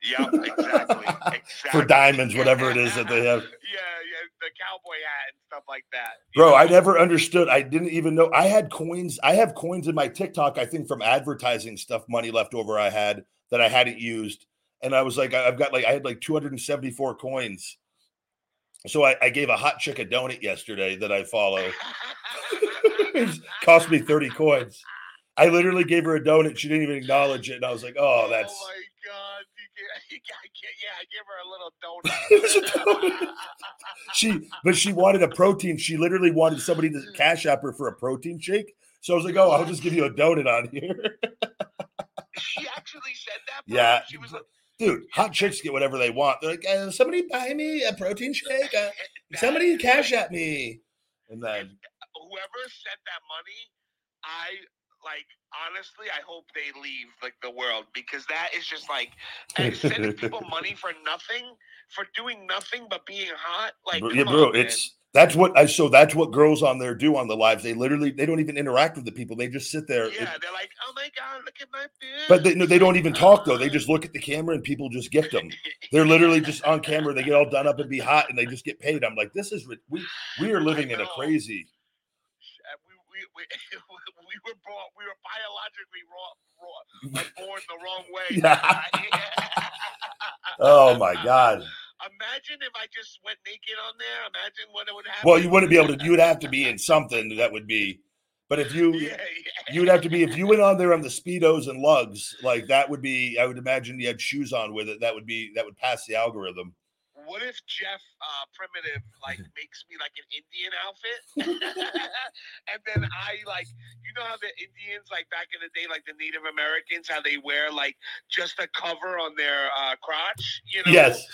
Yeah, exactly, (laughs) exactly. for diamonds, whatever it is that they have. (laughs) Yeah, yeah, the cowboy hat and stuff like that. Bro, know? I never understood. I didn't even know I had coins. I have coins in my TikTok, I think from advertising stuff, money left over I had that I hadn't used. And I was like, I've got like, I had like 274 coins. So I, I gave a hot chick a donut yesterday that I follow. (laughs) it cost me 30 coins. I literally gave her a donut. She didn't even acknowledge it. And I was like, oh, oh that's. Oh my god! You can, you can, yeah, I give her a little donut. (laughs) It was a donut. (laughs) she, but she wanted a protein. She literally wanted somebody to cash app her for a protein shake. So I was like, oh, I'll just give you a donut on here. she actually said that. bro? Yeah, she was like, dude, hot chicks get whatever they want. They're like, uh, somebody buy me a protein (laughs) shake. Uh, somebody cash at me. And then, whoever sent that money, I like honestly, I hope they leave like the world because that is just like and sending (laughs) people money for nothing, for doing nothing but being hot. Like, Bro- yeah, bro, on, it's that's what I so that's what girls on there do on the lives. They literally they don't even interact with the people. They just sit there. yeah. They're like, oh my god, look at my boobs. But they no, they don't even (laughs) talk though. They just look at the camera and people just gift them. They're literally just on camera. They get all done up and be hot, and they just get paid. I'm like, this is we we are living in a crazy. Uh, we, we, (laughs) we, we were born, we were biologically raw, raw, (laughs) like born the wrong way. (laughs) Oh my god. Imagine if I just went naked on there. Imagine what it would happen. Well, you wouldn't be able to. You would have to be in something that would be. But if you Yeah, yeah. you would have to be if you went on there on the speedos and lugs like that would be. I would imagine you had shoes on with it. That would be that would pass the algorithm. What if Jeff uh, Primitive like (laughs) makes me like an Indian outfit, (laughs) (laughs) and then I like you know how the Indians like back in the day, like the Native Americans, how they wear like just a cover on their uh, crotch. You know, Yes.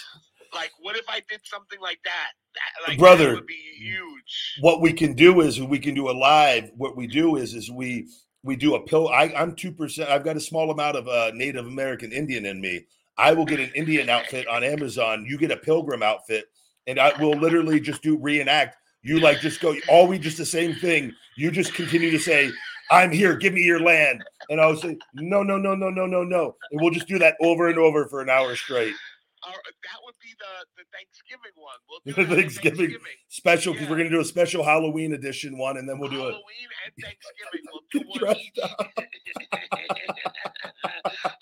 Like, what if I did something like that? that like, Brother. that would be huge. what we can do is we can do a live. What we do is is we we do a pill. I, I'm two percent. I've got a small amount of uh, Native American Indian in me. I will get an Indian outfit on Amazon. You get a pilgrim outfit, and I will literally just do reenact. You like just go. All we just the same thing. You just continue to say, "I'm here. Give me your land," and I'll say, "No, no, no, no, no, no, no," and we'll just do that over and over for an hour straight. Or that the the Thanksgiving one. We'll (laughs) do The that Thanksgiving. Special because we're gonna do a special Halloween edition one, and then we'll do it. Halloween and Thanksgiving. We'll (laughs) do one each. (laughs)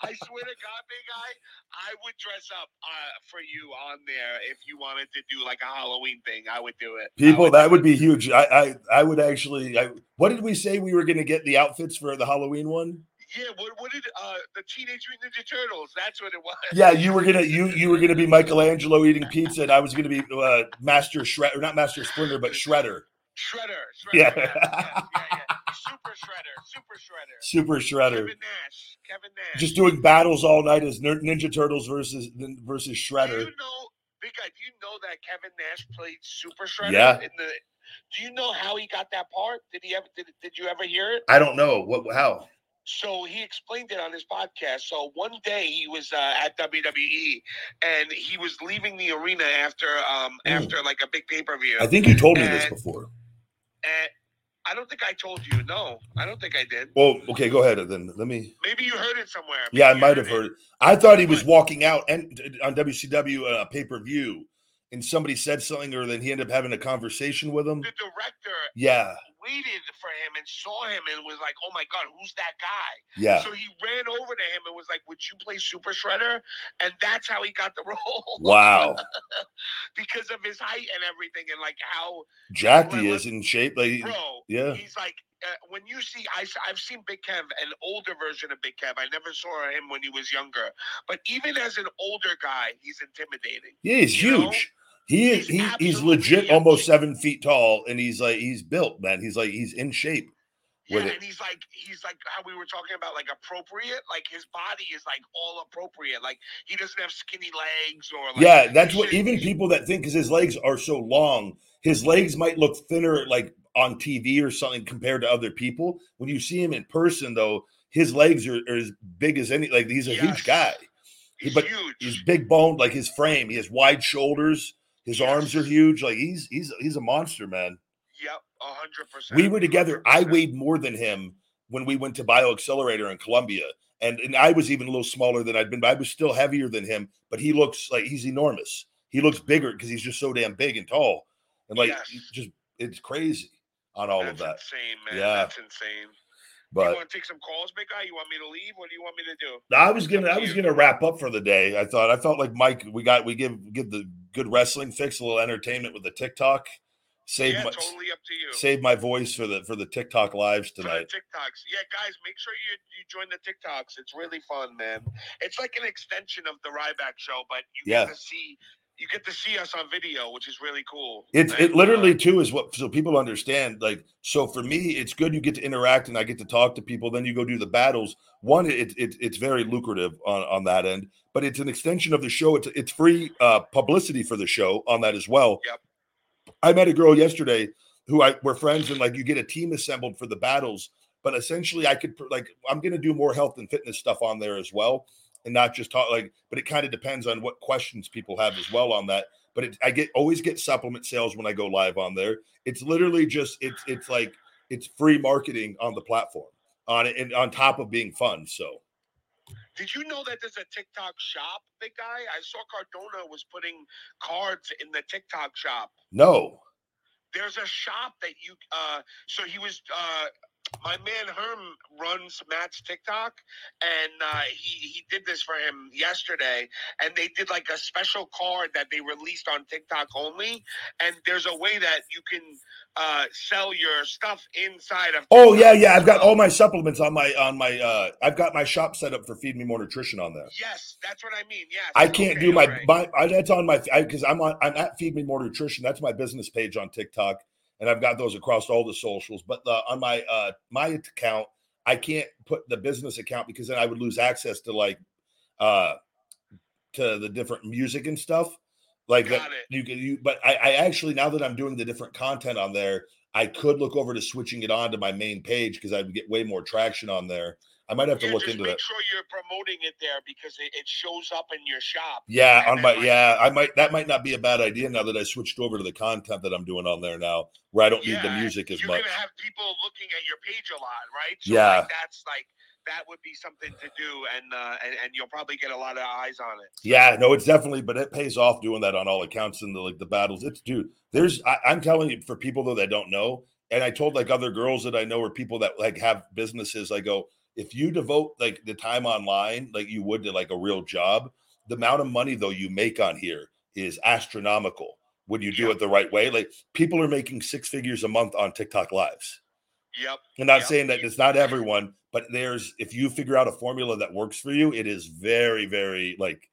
I swear to God, big guy, I would dress up uh, for you on there if you wanted to do like a Halloween thing. I would do it. People, that would it. be huge. I, I, I would actually. I, what did we say we were going to get the outfits for the Halloween one? Yeah. What, what did uh, the Teenage Mutant Ninja Turtles? That's what it was. Yeah, you were gonna you you were gonna be Michelangelo eating pizza, and I was gonna be uh, Master Shred, or not Master Splinter, but Shredder, Shredder. Shredder Yeah. yeah. yeah, yeah. Super Shredder. Super Shredder. Super Shredder. Kevin Nash. Kevin Nash. Just doing battles all night as Ninja Turtles versus versus Do Shredder. you know, big guy? Do you know that Kevin Nash played Super Shredder? Yeah. In the, do you know how he got that part? Did he ever? Did, did you ever hear it? I don't know what how. So he explained it on his podcast. So one day he was uh, at WWE and he was leaving the arena after um Mm. after like a big pay per view. I think you told me this before. And I don't think I told you. No, I don't think I did. Well, okay, go ahead then. Let me. Maybe you heard it somewhere. Yeah, I might have heard it. I thought he was walking out and on WCW uh, pay per view, and somebody said something, or then he ended up having a conversation with him. The director Yeah, waited for him and saw him and was like, "Oh my god, who's that guy?" yeah. So he ran over to him and was like, "Would you play Super Shredder?" And that's how he got the (laughs) role. Wow, (laughs) because of his height and everything, and like how, jacked Well, he well, is in shape. Like, bro, yeah. he's like. Uh, when you see, I, have seen Big Kev, an older version of Big Kev. I never saw him when he was younger, but even as an older guy, he's intimidating. Yeah, he's huge. know? He is. He's He, he's legit almost seven feet tall, and he's like he's built, man. He's like he's in shape. Yeah, With it. and he's like, he's like how we were talking about, like appropriate. Like his body is like all appropriate. Like he doesn't have skinny legs or like. yeah, that's what even people that think because his legs are so long, his legs might look thinner, like on TV or something compared to other people. When you see him in person, though, his legs are, are as big as any. Like he's a Yes. huge guy. He's but huge. he's big boned, like his frame. He has wide shoulders. His arms are huge. Like he's he's he's a monster, man. Yep, a hundred percent. We were together. I 100%. weighed more than him when we went to Bio Accelerator in Columbia. And, and I was even a little smaller than I'd been, but I was still heavier than him. But he looks like he's enormous. He looks bigger because he's just so damn big and tall. And like Yes. just it's crazy on all That's of that. insane, man. Yeah. That's insane. You want to take some calls, big guy? You want me to leave? What do you want me to do? I was gonna I was gonna wrap up for the day. I thought I felt like Mike, we got we give give the good wrestling fix, a little entertainment with the TikTok. Save yeah, my totally up to you. save my voice for the for the TikTok lives tonight. TikToks. Yeah, guys, make sure you you join the TikToks. It's really fun, man. It's like an extension of the Ryback show, but you Yeah. get to see you get to see us on video, which is really cool. It's And, it literally uh, too is what so people understand. Like so for me, it's good you get to interact and I get to talk to people. Then you go do the battles. One, it, it it's very lucrative on on that end, but it's an extension of the show. It's it's free uh, publicity for the show on that as well. Yep. I met a girl yesterday who I we're friends and like you get a team assembled for the battles. But essentially, I could like I'm going to do more health and fitness stuff on there as well, and not just talk like. But it kind of depends on what questions people have as well on that but it, I get always get supplement sales when I go live on there. It's literally just it's it's like it's free marketing on the platform on it and on top of being fun. So Did you know that there's a TikTok shop, big guy? I saw Cardona was putting cards in the TikTok shop. no, There's a shop that you uh so he was uh my man Herm runs Matt's TikTok, and uh, he he did this for him yesterday, and they did like a special card that they released on TikTok only, and there's a way that you can uh, sell your stuff inside of. oh yeah, yeah, I've got all my supplements on my on my uh I've got my shop set up for Feed Me More Nutrition on there. Yes, that's what I mean. Yes, I can't Okay, do my, right. my I, that's on my because I'm on I'm at Feed Me More Nutrition. That's my business page on TikTok, and I've got those across all the socials. But uh, on my uh my account, I can't put the business account because then I would lose access to like uh to the different music and stuff. Like that you can you but I, I actually now that I'm doing the different content on there, I could look over to switching it on to my main page because I would get way more traction on there. I might have to Yeah, look into make that. sure you're promoting it there because it, it shows up in your shop. Yeah, on my yeah, I might that might not be a bad idea now that I switched over to the content that I'm doing on there now, where I don't need the music as You're much. gonna have people looking at your page a lot, right? Yeah. like, that's like that would be something to do, and uh, and and you'll probably get a lot of eyes on it. Yeah, no, it's definitely, but it pays off doing that on all accounts and the like the battles. It's dude, there's I, I'm telling you for people though that don't know, and I told like other girls that I know or people that like have businesses, I go, if you devote like the time online like you would to like a real job, the amount of money though you make on here is astronomical when you do Yeah. it the right way. Like people are making six figures a month on TikTok lives. Yep. I'm not Yep. saying that it's not everyone, but there's if you figure out a formula that works for you, it is very, very like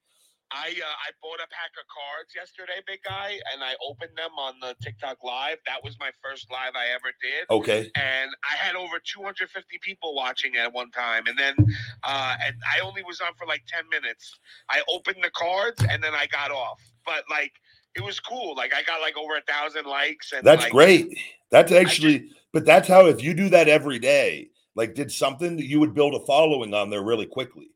I uh, I bought a pack of cards yesterday, big guy, and I opened them on the TikTok live. That was my first live I ever did. okay. and I had over 250 people watching at one time, and then uh, and I only was on for like 10 minutes. I opened the cards and then I got off, but like it was cool. Like I got like over a thousand likes, and That's like, great. That's actually, but that's how if you do that every day, like did something, that you would build a following on there really quickly.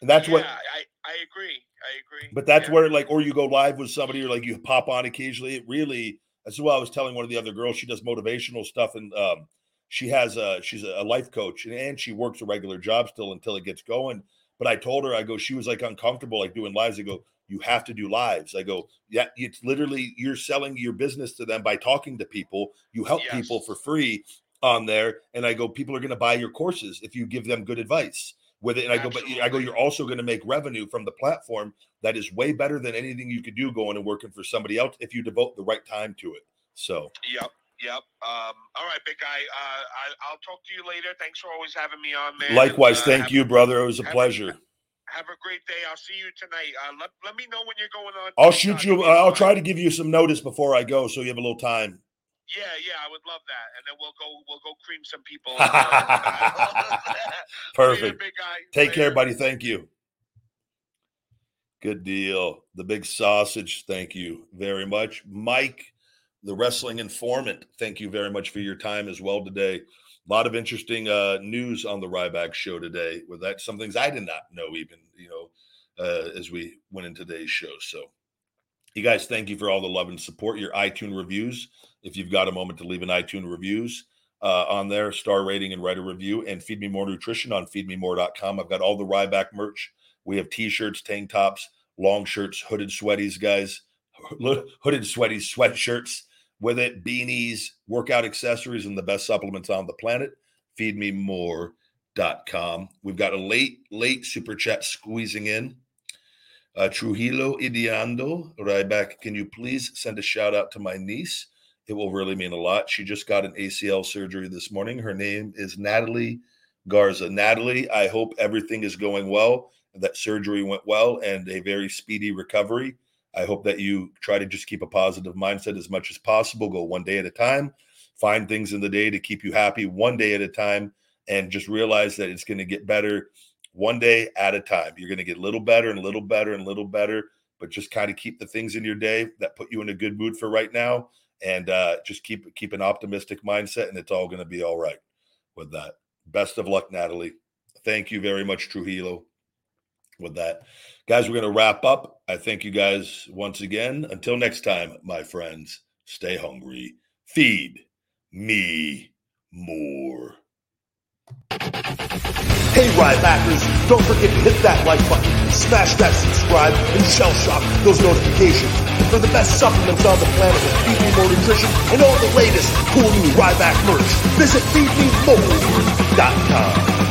And that's yeah, what I I agree. I agree. but that's Yeah. where like or you go live with somebody or like you pop on occasionally. It really that's what I was telling one of the other girls. She does motivational stuff and um she has a she's a life coach and, and she works a regular job still until it gets going. But I told her, I go, she was like uncomfortable, like doing lives. I go, you have to do lives. I go, yeah, it's literally you're selling your business to them by talking to people. You help people for free on there. And I go, people are going to buy your courses if you give them good advice with it. And I go, but I go, you're also going to make revenue from the platform that is way better than anything you could do going and working for somebody else if you devote the right time to it. So Yep. Yep. Um, all right, big guy. Uh, I, I'll talk to you later. Thanks for always having me on, man. likewise, Uh, thank you, brother. It was a have- pleasure. Have a great day. I'll see you tonight. Uh, let, let me know when you're going on. I'll shoot you. Give I'll try to give you some notice before I go, so you have a little time. Yeah, yeah, I would love that, and then we'll go. We'll go cream some people. (laughs) (laughs) Perfect. Later. Take care, buddy. Thank you. Good deal. The big sausage. Thank you very much. Mike, the wrestling informant. Thank you very much for your time as well today. A lot of interesting uh, news on the Ryback show today. With that, some things I did not know, even you know, uh, as we went in today's show. So, you guys, thank you for all the love and support. Your iTunes reviews, if you've got a moment to leave an iTunes reviews uh, on there, star rating and write a review, and feed me more nutrition on feedmemore.com. I've got all the Ryback merch. We have t-shirts, tank tops, long shirts, hooded sweaties, guys, hooded sweaties, sweatshirts with it, beanies, workout accessories, and the best supplements on the planet. Feedmemore.com. We've got a late, late super chat squeezing in. Uh, Trujillo Idiando, Ryback, can you please send a shout out to my niece? It will really mean a lot. She just got an ACL surgery this morning. Her name is Natalie Garza. Natalie, I hope everything is going well, that surgery went well, and a very speedy recovery. I hope that you try to just keep a positive mindset as much as possible. Go one day at a time. Find things in the day to keep you happy one day at a time, and just realize that it's going to get better one day at a time. You're going to get a little better and a little better and a little better, but just kind of keep the things in your day that put you in a good mood for right now, and uh, just keep keep an optimistic mindset, and it's all going to be all right. With that, best of luck, Natalie. Thank you very much, Trujillo. With that, guys, we're going to wrap up. I thank you guys once again. Until next time, my friends, stay hungry. Feed me more. Hey, Rybackers, don't forget to hit that like button, smash that subscribe, and shell shock those notifications for the best supplements on the planet with Feed Me More Nutrition and all the latest cool new Ryback merch. Visit feedmemore.com.